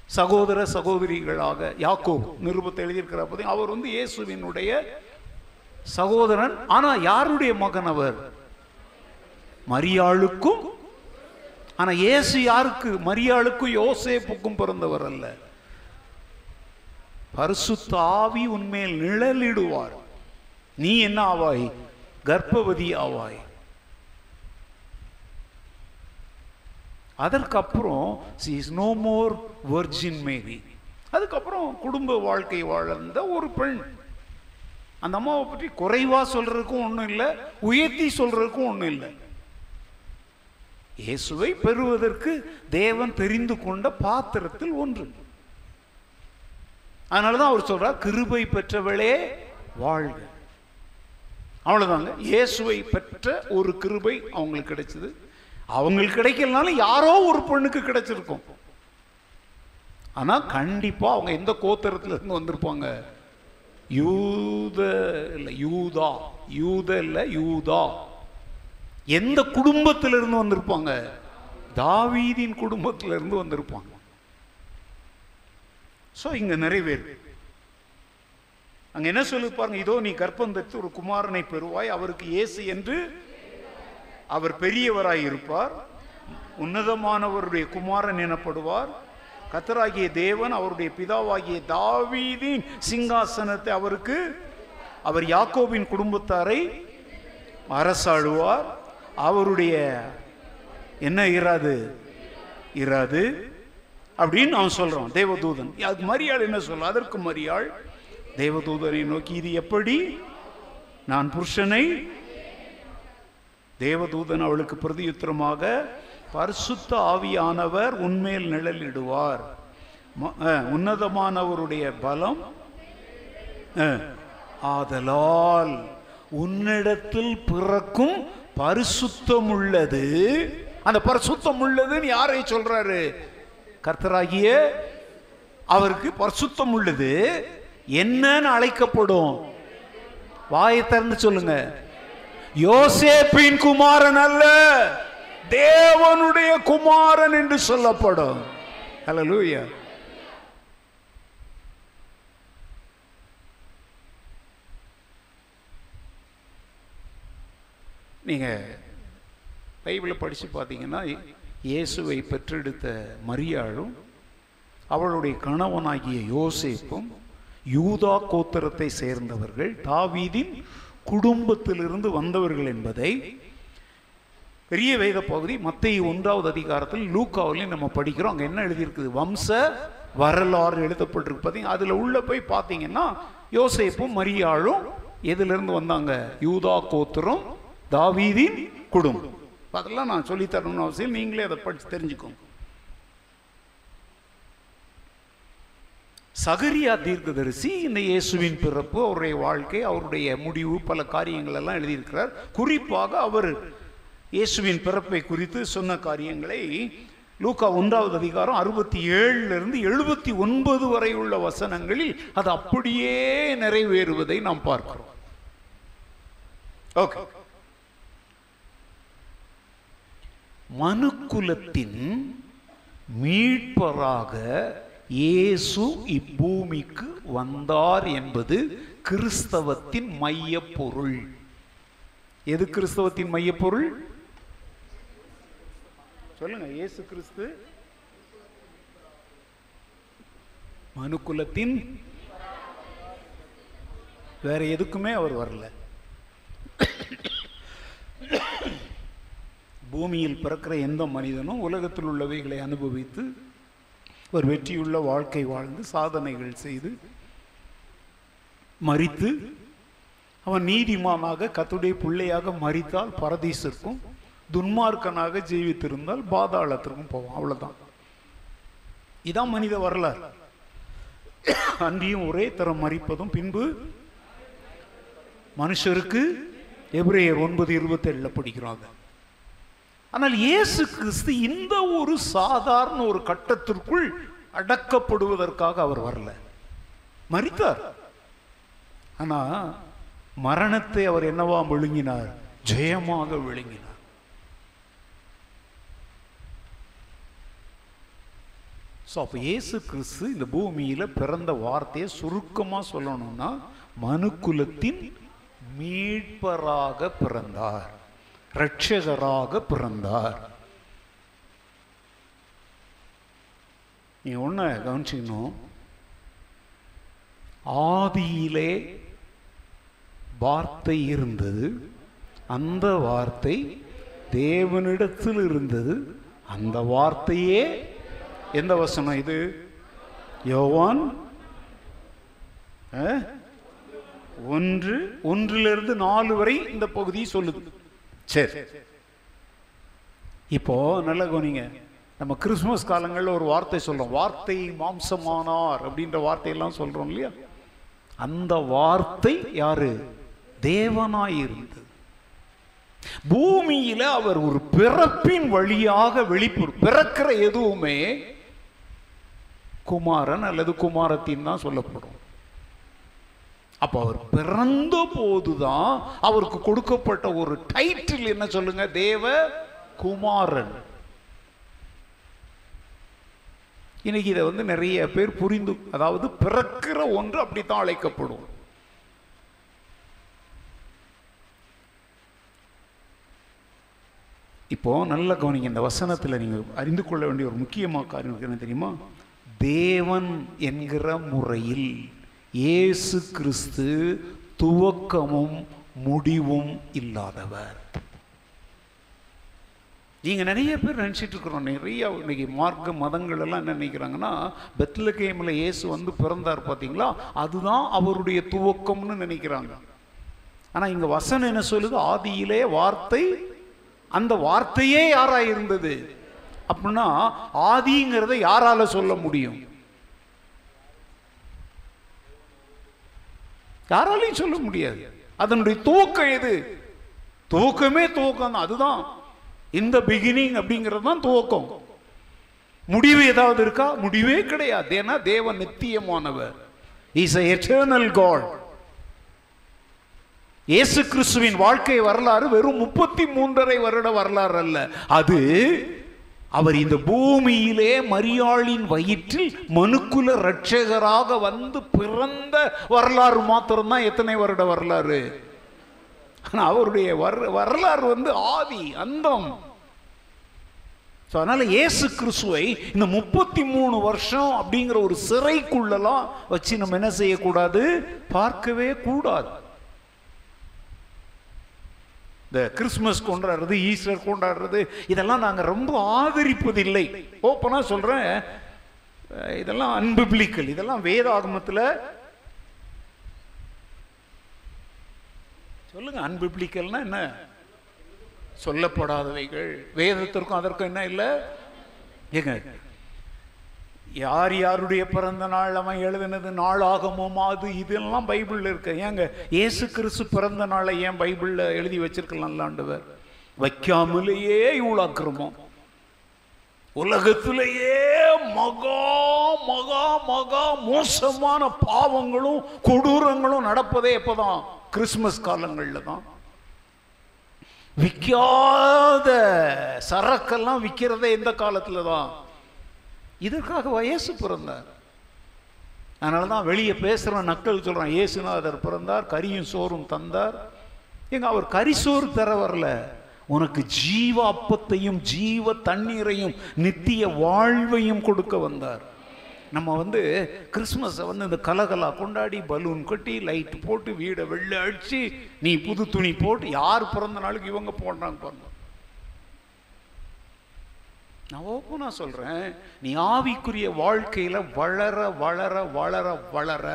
சகோதர சகோதரிகளாக யாக்கோ நிருபத்தை எழுதியிருக்கிற போது அவர் வந்து இயேசுவினுடைய சகோதரன். ஆனா யாருடைய மகன் அவர்? மரியாளுக்கும் ஆனா இயேசு யாருக்கு? மரியாளுக்கும் யோசேப்புக்கும் பிறந்தவர் அல்ல. பரிசுத்த ஆவி உன்மேல் நிழலிடுவார். நீ என்ன ஆவாய்? கர்ப்பவதி ஆவாய். அதற்கப்புறம் she is no more virgin Mary அதுக்கப்புறம் குடும்ப வாழ்க்கை வாழ்ந்த ஒரு பெண். அந்த அம்மாவை பற்றி குறைவா சொல்றதுக்கும் ஒன்றும் இல்லை உயர்த்தி சொல்றதுக்கும் ஒன்றும் இல்லை. இயேசுவை பெறுவதற்கு தேவன் தெரிந்து கொண்ட பாத்திரத்தில் ஒன்று. அதனாலதான் அவர் சொல்றார் கிருபை பெற்றவளே வாழ்க. அவ்வளவுதாங்க. இயேசுவை பெற்ற ஒரு கிருபை அவங்களுக்கு கிடைச்சது. அவங்களுக்கு கிடைக்கலனாலும் யாரோ ஒரு பொண்ணுக்கு கிடைச்சிருக்கும். ஆனா கண்டிப்பா அவங்க எந்த கோத்தரத்துல இருந்து வந்திருப்பாங்க? யூத இல்ல யூதா. யூத இல்ல யூதா. எந்த குடும்பத்திலிருந்து இருந்து வந்திருப்பாங்க? தாவீதின் குடும்பத்திலிருந்து இருந்து வந்திருப்பாங்க. சோ இங்க நிறைவேறு அங்க என்ன சொல்லி பாருங்க இதோ நீ கற்பந்தத்து ஒரு குமாரனை பெறுவாய் அவருக்கு இயேசு என்று அவர் பெரியவராய் இருப்பார். உன்னதமானவருடைய குமாரன் எனப்படுவார். கத்தராகிய தேவன் அவருடைய பிதாவாகிய தாவீதின் சிங்காசனத்தை அவருக்கு அவர் யாக்கோவின் குடும்பத்தாரை அரசாழுவார் அவருடைய என்ன இராது? இராது. அப்படின்னு அவன் சொல்றான் தேவதூதன். அது மரியாள் என்ன சொல்ல அதற்கு மரியாள் தேவதூதனை நோக்கி இது எப்படி? நான் புருஷனை தேவதூதன் அவளுக்கு பிரதியுத்தரமாக பரிசுத்த ஆவியானவர் உண்மையில் நிழலிடுவார். ம- உன்னதமானவருடைய பலம் ஆதலால் உன்னிடத்தில் பிறக்கும் பரிசுத்தம் உள்ளது அந்த பரிசுத்தம் உள்ளதுன்னு யாரை சொல்றாரு? கர்த்தராகிய அவருக்கு பரிசுத்தம் உள்ளது என்னன்னு அழைக்கப்படும். வாயை திறந்து சொல்லுங்க. யோசேப்பின் குமாரன் அல்ல தேவனுடைய குமாரன் என்று சொல்லப்படும். ஹalleluya நீங்க பைபிளை படிச்சு பார்த்தீங்கன்னா இயேசுவை பெற்றெடுத்த மரியாளும் அவளுடைய கணவனாகிய யோசேப்பும் யூதா கோத்திரத்தை சேர்ந்தவர்கள் தாவீதின் குடும்பத்திலிருந்து வந்தவர்கள் என்பதை பெரிய வேத பகுதி மத்திய ஒன்றாவது அதிகாரத்தில் லூக்காவிலையும் நம்ம படிக்கிறோம். அங்கே என்ன எழுதியிருக்குது? வம்ச வரலாறு எழுதப்பட்டிருக்கு பார்த்தீங்க அதில் உள்ள போய் பார்த்தீங்கன்னா யோசேப்பும் மரியாளும் எதிலிருந்து வந்தாங்க? யூதா கோத்திரம் தாவீதின் குடும்பம். அதெல்லாம் நான் சொல்லித்தரணும்னு அவசியம். நீங்களே அதை படித்து தெரிஞ்சுக்கோங்க. சகரியா தீர்க்கதரிசி இந்த இயேசுவின் பிறப்பு அவருடைய வாழ்க்கை அவருடைய முடிவு பல காரியங்கள் எல்லாம் எழுதியிருக்கிறார். குறிப்பாக அவர் இயேசுவின் பிறப்பை குறித்து சொன்ன காரியங்களை லூக்கா ஒன்றாவது அதிகாரம் அறுபத்தி ஏழுல இருந்து எழுபத்தி ஒன்பது வரை உள்ள வசனங்களில் அது அப்படியே நிறைவேறுவதை நாம் பார்க்கிறோம். ஓகே மனுக்குலத்தின் மீட்பராக இயேசு இப்பூமிக்கு வந்தார் என்பது கிறிஸ்தவத்தின் மையப்பொருள். எது கிறிஸ்தவத்தின் மையப் பொருள் சொல்லுங்க இயேசு கிறிஸ்து மனுக்குலத்தின் வேற எதுக்குமே அவர் வரல. பூமியில் பிறக்கிற எந்த மனிதனும் உலகத்தில் உள்ளவைகளை அனுபவித்து ஒரு வெற்றியுள்ள வாழ்க்கை வாழ்ந்து சாதனைகள் செய்து மறித்து அவன் நீதிமானாக கத்துடைய பிள்ளையாக மறித்தால் பரதீசிற்கும் துன்மார்க்கனாக ஜீவித்திருந்தால் பாதாளத்திற்கும் போவான். அவ்வளோதான் இதான் மனித வரலாறு. அன்றியும் ஒரே தரம் மறிப்பதும் பின்பு மனுஷருக்கு எப்ரேயர் ஒன்பது இருபத்தி ஏழுல படிக்கிறாங்க. ஆனால் இயேசு கிறிஸ்து இந்த ஒரு சாதாரண ஒரு கட்டத்திற்குள் அடக்கப்படுவதற்காக அவர் வரல. மறித்தார் ஆனா மரணத்தை அவர் என்னவா விழுங்கினார்? ஜெயமாக விழுங்கினார். ஸோ அப்போ இயேசு கிறிஸ்து இந்த பூமியில பிறந்த வார்த்தையை சுருக்கமா சொல்லணும்னா மனுக்குலத்தின் மீட்பராக பிறந்தார். ரட்சகராக பிறந்தார். நீ ஒன்ன கவனிச்சுக்கணும். ஆதியிலே வார்த்தை இருந்தது அந்த வார்த்தை தேவனிடத்தில் இருந்தது அந்த வார்த்தையே எந்த வசனம் இது? யோவான் ஒன்று ஒன்றிலிருந்து நாலு வரை இந்த பகுதி சொல்லுது. சரி. இப்போ நல்ல கவனிங்க. நம்ம கிறிஸ்மஸ் காலங்களில் ஒரு வார்த்தை சொல்றோம். வார்த்தை மாம்சமானார் அப்படின்ற வார்த்தையெல்லாம் சொல்றோம் இல்லையா? அந்த வார்த்தை யாரு? தேவனாயிருந்தது. பூமியில அவர் ஒரு பிறப்பின் வழியாக வெளிப்படு பிறக்கிற எதுவுமே குமாரன் அல்லது குமாரத்தின் தான் சொல்லப்படும். அப்போ அவர் பிறந்த போதுதான் அவருக்கு கொடுக்கப்பட்ட ஒரு டைட்டில் என்ன சொல்லுங்க? தேவ குமாரன். இன்னைக்கு இதை வந்து நிறைய பேர் புரிந்து அதாவது பிறக்கிற ஒன்று அப்படித்தான் அழைக்கப்படும். இப்போ நல்ல கவனிங்க இந்த வசனத்தில் நீங்க அறிந்து கொள்ள வேண்டிய ஒரு முக்கியமான காரியம் என்ன தெரியுமா? தேவன் என்கிற முறையில். இயேசு கிறிஸ்து துவக்கமும் முடிவும் இல்லாதவர். நீங்கள் நிறைய பேர் நினச்சிட்டு இருக்கிறோம். நிறைய இன்னைக்கு மார்க்க மதங்கள் எல்லாம் என்ன நினைக்கிறாங்கன்னா பெத்லகேமில் இயேசு வந்து பிறந்தார் பார்த்தீங்களா? அதுதான் அவருடைய துவக்கம்னு நினைக்கிறாங்க. ஆனால் இங்கே வசனம் என்ன சொல்லுது? ஆதியிலே வார்த்தை அந்த வார்த்தையே யாராக இருந்தது அப்படின்னா ஆதிங்கிறத யாரால சொல்ல முடியும்? யாராலையும் சொல்ல முடியாது. அதனுடைய துவக்கம் எது? துவக்கமே துவக்கம் தான் அதுதான் இந்த பிகினிங் அப்படிங்கிறது தான் துவக்கம். முடிவு ஏதாவது இருக்கா? முடிவே கிடையாது. ஏன்னா தேவ நித்தியமானவர். இஸ் எட்டர்னல் காட் இயேசு கிறிஸ்துவின் வாழ்க்கை வரலாறு வெறும் முப்பத்தி மூன்றரை வருட வரலாறு அல்ல. அது அவர் இந்த பூமியிலே மரியாளின் வயிற்றில் மனுக்குல ரட்சகராக வந்து பிறந்த வரலாறு மாத்திரம்தான் எத்தனை வருட வரலாறு? ஆனால் அவருடைய வர் வரலாறு வந்து ஆதி அந்தம். ஸோ அதனால் இயேசு கிறிஸ்துவை இந்த முப்பத்தி மூணு வருஷம் அப்படிங்கிற ஒரு சிறைக்குள்ளலாம் வச்சு நம்ம என்ன செய்யக்கூடாது? பார்க்கவே கூடாது. இந்த கிறிஸ்மஸ் கொண்டாடுறது ஈஸ்டர் கொண்டாடுறது இதெல்லாம் நாங்கள் ரொம்ப ஆதரிப்பதில்லை. ஓப்பனாக சொல்கிறேன் இதெல்லாம் அன்பிப்ளிக்கல் இதெல்லாம் வேதாகமத்தில் சொல்லுங்க அன்பிப்ளிக்கல்னா என்ன? சொல்லப்படாதவைகள். வேதத்திற்கும் அதற்கும் என்ன இல்லை? ஏங்க யார் யாருடைய பிறந்த நாள் அவன் எழுதினது நாளாகமும் அது இதெல்லாம் பைபிள்ல இருக்கு. ஏங்க இயேசு கிறிஸ்து பிறந்த நாளை ஏன் பைபிளில் எழுதி வச்சிருக்கலாம்லாண்டவர் வைக்காமலேயே இவ்வளோ அக்கிரமம் உலகத்திலேயே மகா மகா மகா மோசமான பாவங்களும் கொடூரங்களும் நடப்பதே எப்போதான் கிறிஸ்மஸ் காலங்களில் தான். விற்காத சரக்கெல்லாம் விற்கிறதே எந்த காலத்தில் தான். இதற்காக இயேசு பிறந்தார்? அதனால தான் வெளியே பேசுகிற நக்கள் சொல்கிறான் இயேசுநாதர் பிறந்தார் கரியும் சோறும் தந்தார். எங்க அவர் கரிசோறு தர வரல. உனக்கு ஜீவ அப்பத்தையும் ஜீவ தண்ணீரையும் நித்திய வாழ்வையும் கொடுக்க வந்தார். நம்ம வந்து கிறிஸ்மஸை வந்து இந்த கலகலா கொண்டாடி பலூன் கட்டி லைட் போட்டு வீடை வெள்ளை அடித்து நீ புது துணி போட்டு யார் பிறந்த நாளுக்கு இவங்க போடுறாங்க பாருங்க. நான் நான் சொல்கிறேன் நீ ஆவிக்குரிய வாழ்க்கையில் வளர வளர வளர வளர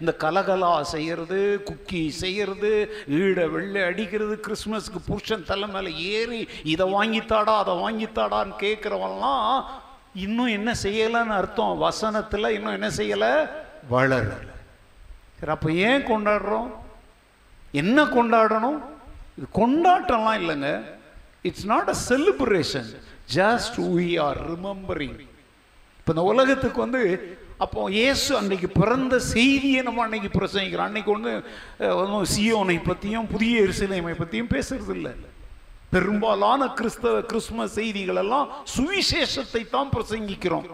இந்த கலகலா செய்கிறது குக்கி செய்கிறது ஈட வெள்ளை அடிக்கிறது கிறிஸ்மஸ்க்கு புருஷன் தலை மேலே ஏறி இதை வாங்கித்தாடா அதை வாங்கித்தாடான்னு கேட்குறவெல்லாம் இன்னும் என்ன செய்யலைன்னு அர்த்தம். வசனத்தில் இன்னும் என்ன செய்யலை? வளரலை. சரி அப்போ ஏன் கொண்டாடுறோம்? என்ன கொண்டாடணும்? இது கொண்டாட்டம்லாம் இல்லைங்க. It's not a celebration just we are remembering இப்போ இந்த உலகத்துக்கு வந்து அப்போ இயேசு அன்னைக்கு பிறந்த செய்தியை நம்ம அன்னைக்கு பிரசங்கிக்கிறோம். அன்னைக்கு ஒன்று ஒன்றும் சியோனை பற்றியும் புதிய எருசலேமை பற்றியும் பேசுறது இல்லை. பெரும்பாலான கிறிஸ்தவ கிறிஸ்துமஸ் செய்திகள் எல்லாம் சுவிசேஷத்தை தான் பிரசங்கிக்கிறோம்.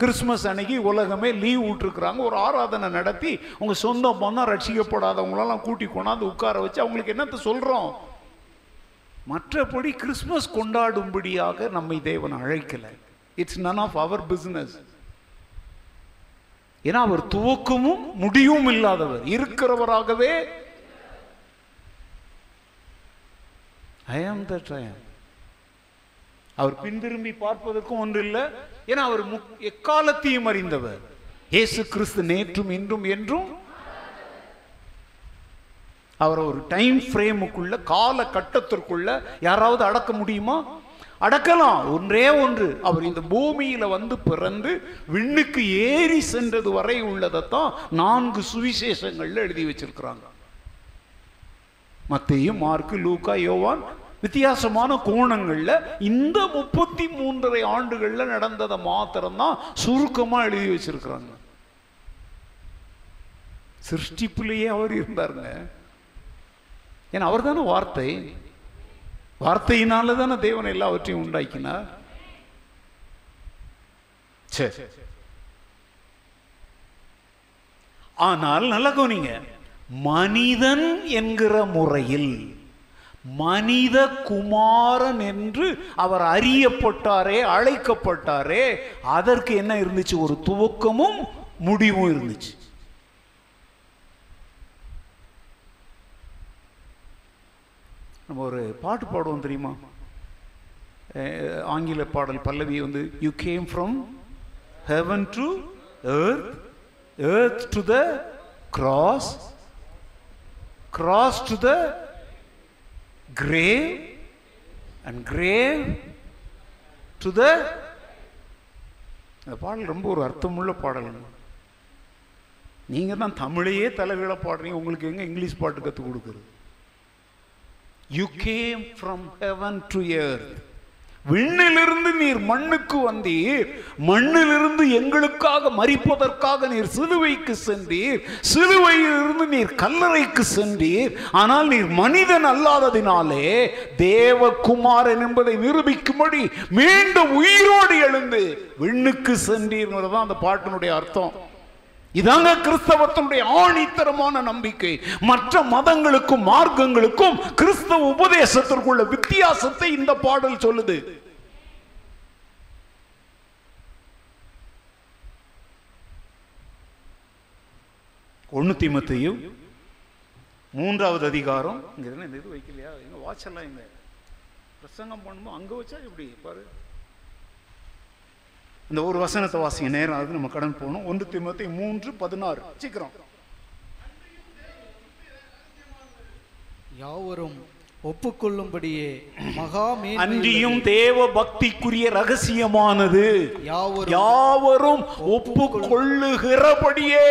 கிறிஸ்மஸ் அன்னைக்கு உலகமே லீவ் விட்டுருக்குறாங்க. ஒரு ஆராதனை நடத்தி உங்க சொந்த பந்தம் ரட்சிக்கப்படாதவங்களெல்லாம் கூட்டி கொண்டாந்து உட்கார வச்சு அவங்களுக்கு என்னத்தை சொல்றோம்? மற்றபடி கிறிஸ்மஸ் கொண்டாடும்படியாக நம்மை தேவன் அழைக்கல. It's none of our business ஏன்னா அவர் துவக்கமும் முடிவும் இல்லாதவர். இருக்கிறவராகவே ஐ ஆம் தட் ட்ரயம் அவர் பின்திரும்பி பார்ப்பதற்கும் ஒன்று இல்லை ஏன்னா அவர் முக்- எக்காலத்தையும் அறிந்தவர். இயேசு கிறிஸ்து நேற்றும் இன்றும் என்றும் அவர் ஒரு டைம் ஃப்ரேமுக்குள்ள கால கட்டத்திற்குள்ள யாராவது அடக்க முடியுமா? அடக்கலாம். ஒன்றே ஒன்று. அவர் இந்த பூமியில வந்து பிறந்து விண்ணுக்கு ஏறி சென்றது வரை உள்ளதைத்தான் நான்கு சுவிசேஷங்கள்ல எழுதி வச்சிருக்கிறாங்க. மத்தையும் மார்க்கு லூக்கா யோவான் வித்தியாசமான கோணங்களில் இந்த முப்பத்தி மூன்றரை ஆண்டுகளில் நடந்ததை மாத்திரம்தான் சுருக்கமாக எழுதி வச்சிருக்கிறாங்க. சிருஷ்டிப்புலேயே அவர் இருந்தாருங்க. ஏன்னா அவர் தானே வார்த்தை. வார்த்தையினால தானே தேவன் எல்லாவற்றையும் உண்டாக்கினார். சரி ஆனால் நல்லா கவனிங்க மனிதன் என்கிற முறையில் மனித குமாரன் என்று அவர் அறியப்பட்டாரே அழைக்கப்பட்டாரே அதற்கு என்ன இருந்துச்சு? ஒரு துவக்கமும் முடிவும் இருந்துச்சு. நம்ம ஒரு பாட்டு பாடுவோம் தெரியுமா? ஆங்கில பாடல் பல்லவி வந்து you came from heaven to earth earth to the cross cross to the grave and grave to the அந்த பாடல் ரொம்ப ஒரு அர்த்தமுள்ள பாடல். நீங்கள் தான் தமிழையே தலைகீழ பாடுறீங்க உங்களுக்கு எங்கே இங்கிலீஷ் பாட்டு கற்றுக் கொடுக்குறது? You came from heaven to earth விண்ணிலிருந்து நீர் மண்ணுக்கு வந்தீர். மண்ணிலிருந்து எங்களுக்காக மறிப்பதற்காக நீர் சிலுவைக்கு சென்றீர். சிலுவையிலிருந்து நீர் கல்லறைக்கு சென்றீர். ஆனால் நீர் மனிதன் அல்லாததினாலே தேவகுமாரன் என்பதை நிரூபிக்கும்படி மீண்டும் உயிரோடு எழுந்து விண்ணுக்கு சென்றீர்ங்கிறது தான் அந்த பாட்டினுடைய அர்த்தம். இதாங்க கிறிஸ்தவத்தினுடைய ஆணித்தரமான நம்பிக்கை. மற்ற மதங்களுக்கும் மார்க்கங்களுக்கும் கிறிஸ்தவ உபதேசத்திற்குள்ள வித்தியாசத்தை இந்த பாடல் சொல்லுது. ஒண்ணு திமத்தையும் மூன்றாவது அதிகாரம். இங்க இந்த இது வைக்கலையா? எங்க வாட்செல்லாம் பிரசங்கம் பண்ணும்போது அங்க வச்சா எப்படி பாரு. இந்த ஒரு வசனத்தை வாசிங்க நேரம் ஆகுது நம்ம கடன் போகணும். ஒன்று தீமத்தை மூன்று பதினாறு. சீக்கிரம். யாவரும் ஒப்புக்கொள்ளும்படியே மகா அன்றியும் தேவ பக்திக்குரிய ரகசியமானது. யாவரும் யாவரும் ஒப்புக்கொள்ளுகிறபடியே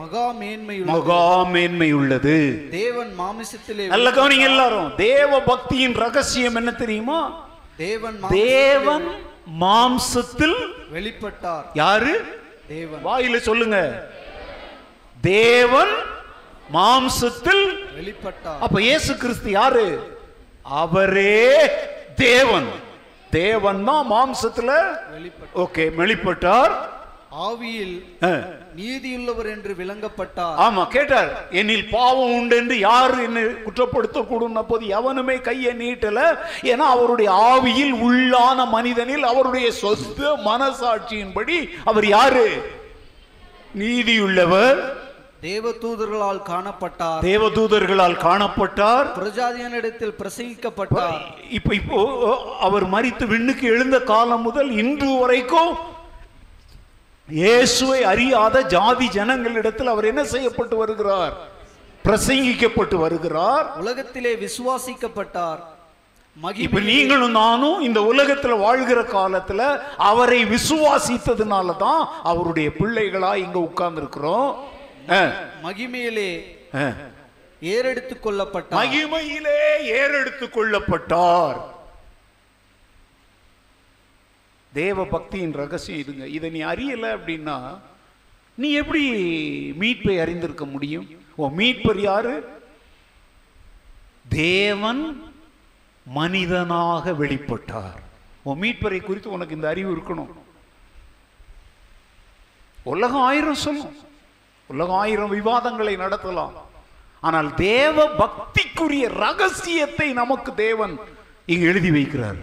மகா மேன்மை மகா மேன்மை உள்ளது தேவன் மாமிசத்திலே நல்ல கவனிங்க எல்லாரும். தேவ பக்தியின் ரகசியம் என்ன தெரியுமா? தேவன் தேவன் மாம்சத்தில் வெளிப்பட்டார். யாரு? தேவன். வாயில சொல்லுங்க. தேவன் மாம்சத்தில் வெளிப்பட்டார். அப்ப இயேசு கிறிஸ்து யாரு? அவரே தேவன். தேவன் தான் மாம்சத்துல வெளிப்பட்டார். ஓகே வெளிப்பட்டார். ஆவியில். நீதியுள்ளவர் என்று விளங்கப்பட்டார். ஆமா கேட்டார் என்னில் பாவம் உண்டு என்று யார் என்னை குற்றப்படுத்த கூடும் போது எவனுமே கையை நீட்டல. ஏன்னா அவருடைய ஆவியில் உள்ளான மனிதனில் அவருடைய சொந்த மனசாட்சியின்படி அவர் யாரு? நீதியுள்ளவர். தேவதூதர்களால் காணப்பட்டார். தேவதூதர்களால் காணப்பட்டார். பிரஜாதியனிடத்தில் பிரசங்கிக்கப்பட்டார். இப்ப இப்போ அவர் மரித்து விண்ணுக்கு எழுந்த காலம் முதல் இன்று வரைக்கும் இயேசுவை அறியாத ஜாதி ஜனங்களிடத்தில் அவர் என்ன செய்யப்பட்டு வருகிறார்? பிரசங்கிக்கப்பட்டு வருகிறார். உலகத்திலே விசுவாசிக்கப்பட்டார். இப்ப நீங்களும் நானும் இந்த உலகத்துல வாழ்கிற காலத்துல அவரை விசுவாசித்ததுனால தான் அவருடைய பிள்ளைகளா இங்க உட்கார்ந்து இருக்கிறோம் மகிமையிலே ஏறெடுத்துக் கொள்ளப்பட்டார். மகிமையிலே ஏறெடுத்துக் கொள்ளப்பட்டார். தேவ பக்தியின் ரகசியம் இதுங்க. இதை நீ அறியலை அப்படின்னா நீ எப்படி மீட்பை அறிந்திருக்க முடியும்? ஓ மீட்பர் யாரு? தேவன் மனிதனாக வெளிப்பட்டார். உன் மீட்பரை குறித்து உனக்கு இந்த அறிவு இருக்கணும். உலகம் ஆயிரம் சொல்லும். உலகம் ஆயிரம் விவாதங்களை நடத்தலாம். ஆனால் தேவ பக்திக்குரிய ரகசியத்தை நமக்கு தேவன் இங்கு எழுதி வைக்கிறார்.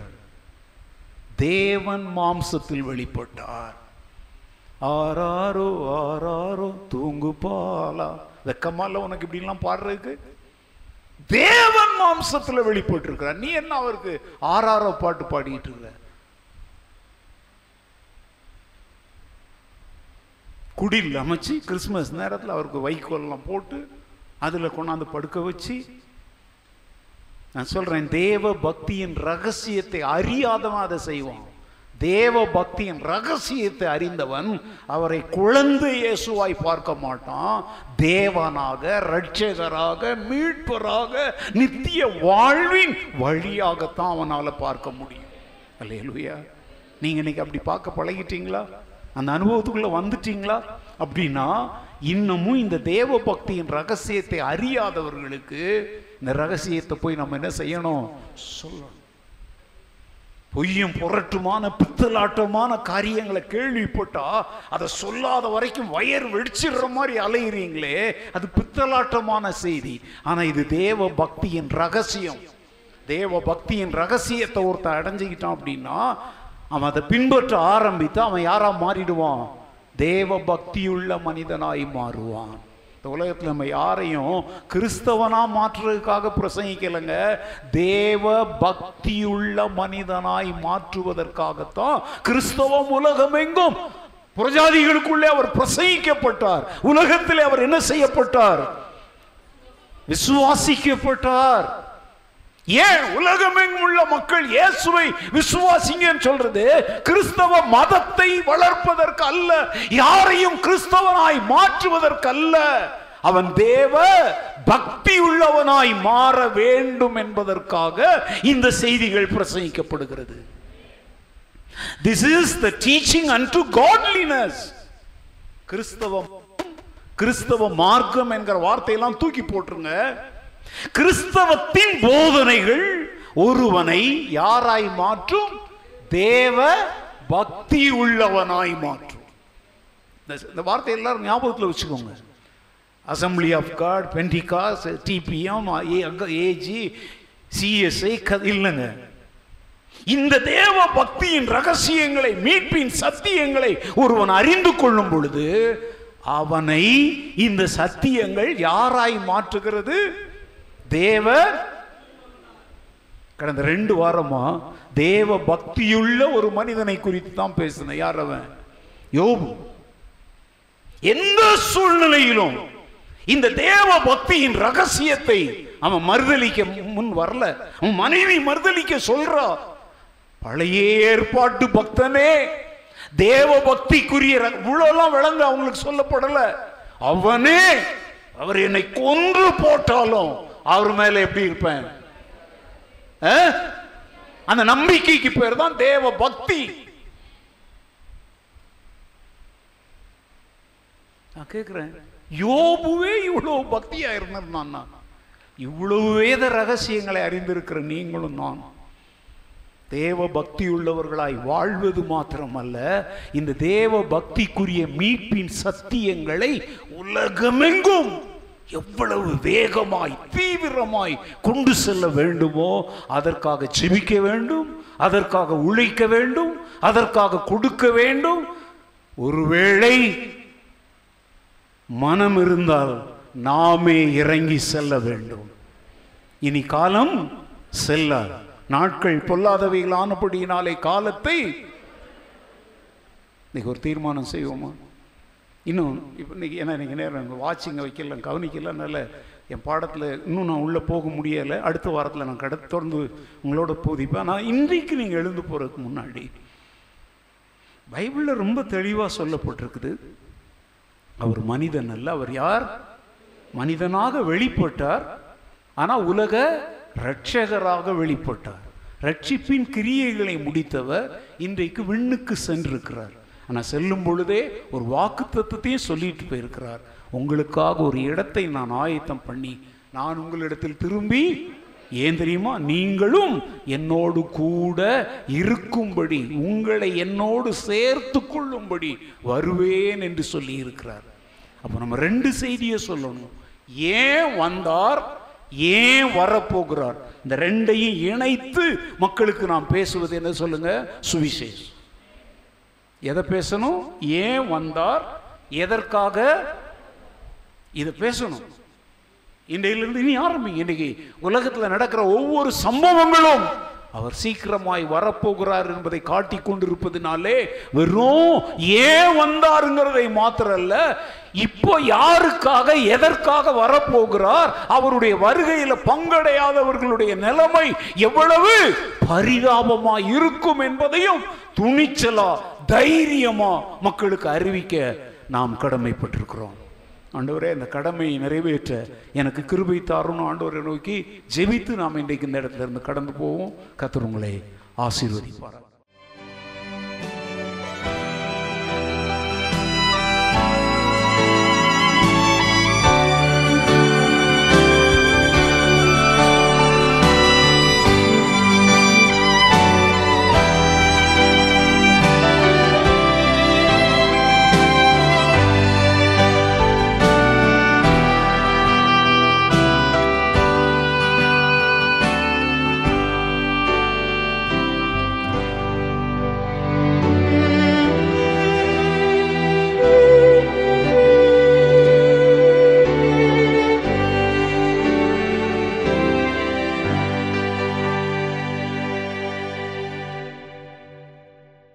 தேவன் மாம்சத்தில் வெளிப்பட்டார். ஆராரோ ஆராரோ தூங்கு பாலா. வெக்கமால உனக்கு இப்படிலாம் பாடுறதுக்கு? தேவன் மாம்சத்தில் வெளிப்பட்டிருக்கிறார். நீ என்ன அவருக்கு ஆறாரோ பாட்டு பாடிட்டு இருக்க? குடில் அமைச்சு கிறிஸ்மஸ் நேரத்தில் அவருக்கு வைக்கோல்லாம் போட்டு அதில் கொண்டாந்து படுக்க வச்சு நான் சொல்றேன் தேவ பக்தியின் ரகசியத்தை அறியாதவன் அதை செய்வான். தேவ பக்தியின் ரகசியத்தை அறிந்தவன் அவரை குழந்தை இயேசுவாய் பார்க்க மாட்டான். தேவனாக இரட்சகராக மீட்பராக நித்திய வாழ்வின் வழியாகத்தான் அவனால பார்க்க முடியும். அல்லேலூயா. நீங்கள் இன்னைக்கு அப்படி பார்க்க பழகிட்டீங்களா? அந்த அனுபவத்துக்குள்ளே வந்துட்டீங்களா? அப்படின்னா இன்னமும் இந்த தேவ பக்தியின் ரகசியத்தை அறியாதவர்களுக்கு இந்த ரகசியத்தை போய் நம்ம என்ன செய்யணும்? சொல்லணும். பொய்யும் புரட்டுமான பித்தலாட்டமான காரியங்களை கேள்விப்பட்டா அதை சொல்லாத வரைக்கும் வயர் வெடிச்சிடுற மாதிரி அலையிறீங்களே அது பித்தலாட்டமான செய்தி. ஆனா இது தேவ பக்தியின் ரகசியம். தேவ பக்தியின் ரகசியத்தை ஒருத்தன் அடைஞ்சுக்கிட்டான் அப்படின்னா அவன் அதை பின்பற்ற ஆரம்பித்து அவன் யாரா மாறிடுவான்? தேவ பக்தியுள்ள மனிதனாய் மாறுவான். இந்த உலகத்தில் நம்ம யாரையும் கிறிஸ்தவனா மாற்றுறதுக்காக பிரசங்கிக்கலைங்க. தேவ பக்தியுள்ள மனிதனாய் மாற்றுவதற்காகத்தான் கிறிஸ்தவம் உலகம் எங்கும் புரஜாதிகளுக்குள்ளே அவர் பிரசங்கிக்கப்பட்டார். உலகத்திலே அவர் என்ன செய்யப்பட்டார்? விசுவாசிக்கப்பட்டார். ஏன் உலகமெங்கும் உள்ள மக்கள் இயேசுவை விசுவாசிங்கன்னு சொல்றது? கிறிஸ்தவ மதத்தை வளர்ப்பதற்கு அல்ல யாரையும் கிறிஸ்தவனாய் மாற்றுவதற்கு அல்ல. அவன் தேவ பக்தி உள்ளவனாய் மாற வேண்டும் என்பதற்காக இந்த செய்திகள் பிரசங்கிக்கப்படுகிறது. This is the teaching and to godliness கிறிஸ்தவம் கிறிஸ்தவ மார்க்கம் என்கிற வார்த்தையெல்லாம் தூக்கி போட்டுருங்க. கிறிஸ்தவத்தின் போதனைகள் ஒருவனை யாராய் மாற்றும்? தேவ பக்தி உள்ளவனாய் மாற்றும். இந்த- வார்த்தை எல்லாரும் ஞாபகத்தில் வச்சுக்கோங்க. Assembly of God Pentecost TPM AG CSI இல்லைங்க. இந்த தேவ பக்தியின் ரகசியங்களை மீட்பின் சத்தியங்களை ஒருவன் அறிந்து கொள்ளும் பொழுது அவனை இந்த சத்தியங்கள் யாராய் மாற்றுகிறது? தேவ கடந்த ரெண்டு வாரமா தேவ பக்தியுள்ள ஒரு மனிதனை குறித்து தான் பேசினேன். யார் அவன்? யோபு. எந்த சூழ்நிலையிலும் இந்த தேவ பக்தியின் ரகசியத்தை அவன் மறுதளிக்க முன் வரல. அவன் மனைவி மறுதளிக்க சொல்றா பழைய ஏற்பாட்டு பக்தனே தேவ பக்திக்குரிய ர- விளங்க அவங்களுக்கு சொல்லப்படல. அவனே அவர் என்னை கொன்று போட்டாலும் அவர் மேல எப்படி இருப்பேன்? அந்த நம்பிக்கைக்கு பேர் தான் தேவ பக்தி. நான் கேட்கிறேன் யோபுவே இவ்வளவு பக்தியா இருந்திருந்தான் இவ்வளவு வேத ரகசியங்களை அறிந்திருக்கிற நீங்களும் நான். தேவ பக்தி உள்ளவர்களாய் வாழ்வது மாத்திரமல்ல இந்த தேவ பக்திக்குரிய மீட்பின் சத்தியங்களை உலகமெங்கும் எவ்வளவு வேகமாய் தீவிரமாய் கொண்டு செல்ல வேண்டுமோ அதற்காக செபிக்க வேண்டும் அதற்காக உழைக்க வேண்டும் அதற்காக கொடுக்க வேண்டும். ஒருவேளை மனம் இருந்தால் நாமே இறங்கி செல்ல வேண்டும். இனி காலம் செல்லாது. நாட்கள் பொல்லாதவைகளானபடியினாலே காலத்தை இன்னைக்கு ஒரு தீர்மானம் செய்வோமா? இன்னும் இப்போ இன்னைக்கு ஏன்னா இன்றைக்கி நேரம் வாட்சிங்க வைக்கல கவனிக்கலனால என் பாடத்தில் இன்னும் நான் உள்ளே போக முடியலை. அடுத்த வாரத்தில் நான் கடை தொடர்ந்து உங்களோட போதிப்பேன். நான் இன்றைக்கு நீங்கள் எழுந்து போகிறதுக்கு முன்னாடி பைபிளில் ரொம்ப தெளிவாக சொல்லப்பட்டிருக்குது. அவர் மனிதன் அல்ல. அவர் யார்? மனிதனாக வெளிப்பட்டார். ஆனால் உலக ரட்சகராக வெளிப்பட்டார். ரட்சிப்பின் கிரியைகளை முடித்தவர் இன்றைக்கு விண்ணுக்கு சென்றிருக்கிறார். ஆனால் செல்லும் பொழுதே ஒரு வாக்கு தத்துவத்தையும் சொல்லிட்டு போயிருக்கிறார். உங்களுக்காக ஒரு இடத்தை நான் ஆயத்தம் பண்ணி நான் உங்களிடத்தில் திரும்பி ஏன் தெரியுமா? நீங்களும் என்னோடு கூட இருக்கும்படி உங்களை என்னோடு சேர்த்து கொள்ளும்படி வருவேன் என்று சொல்லி இருக்கிறார் அப்போ நம்ம ரெண்டு செய்தியை சொல்லணும். ஏன் வந்தார்? ஏன் வரப்போகிறார்? இந்த ரெண்டையும் இணைத்து மக்களுக்கு நாம் பேசுவது என்ன சொல்லுங்க? சுவிசேஷம். எதை பேசணும்? ஏன் வந்தார்? எதற்காக? இதை பேசணும். இன்றையிலிருந்து இனி ஆரம்பிங்க இன்னைக்கு உலகத்தில் நடக்கிற ஒவ்வொரு சம்பவங்களும் அவர் சீக்கிரமாய் வரப்போகிறார் என்பதை காட்டி கொண்டிருப்பதினாலே வெறும் ஏன் வந்தாருங்கிறதை மாத்திரல்ல இப்போ யாருக்காக எதற்காக வரப்போகிறார்? அவருடைய வருகையில் பங்கடையாதவர்களுடைய நிலைமை எவ்வளவு பரிதாபமாய் இருக்கும் என்பதையும் துணிச்சலா தைரியமா மக்களுக்கு அறிவிக்க நாம் கடமைப்பட்டிருக்கிறோம். ஆண்டவரே அந்த கடமையை நிறைவேற்ற எனக்கு கிருபை தாருன்னு ஆண்டவரை நோக்கி ஜெபித்து நாம் இன்றைக்கு இந்த இடத்துல இருந்து கடந்து போவோம். கத்தர் உங்களை ஆசீர்வதிப்பார்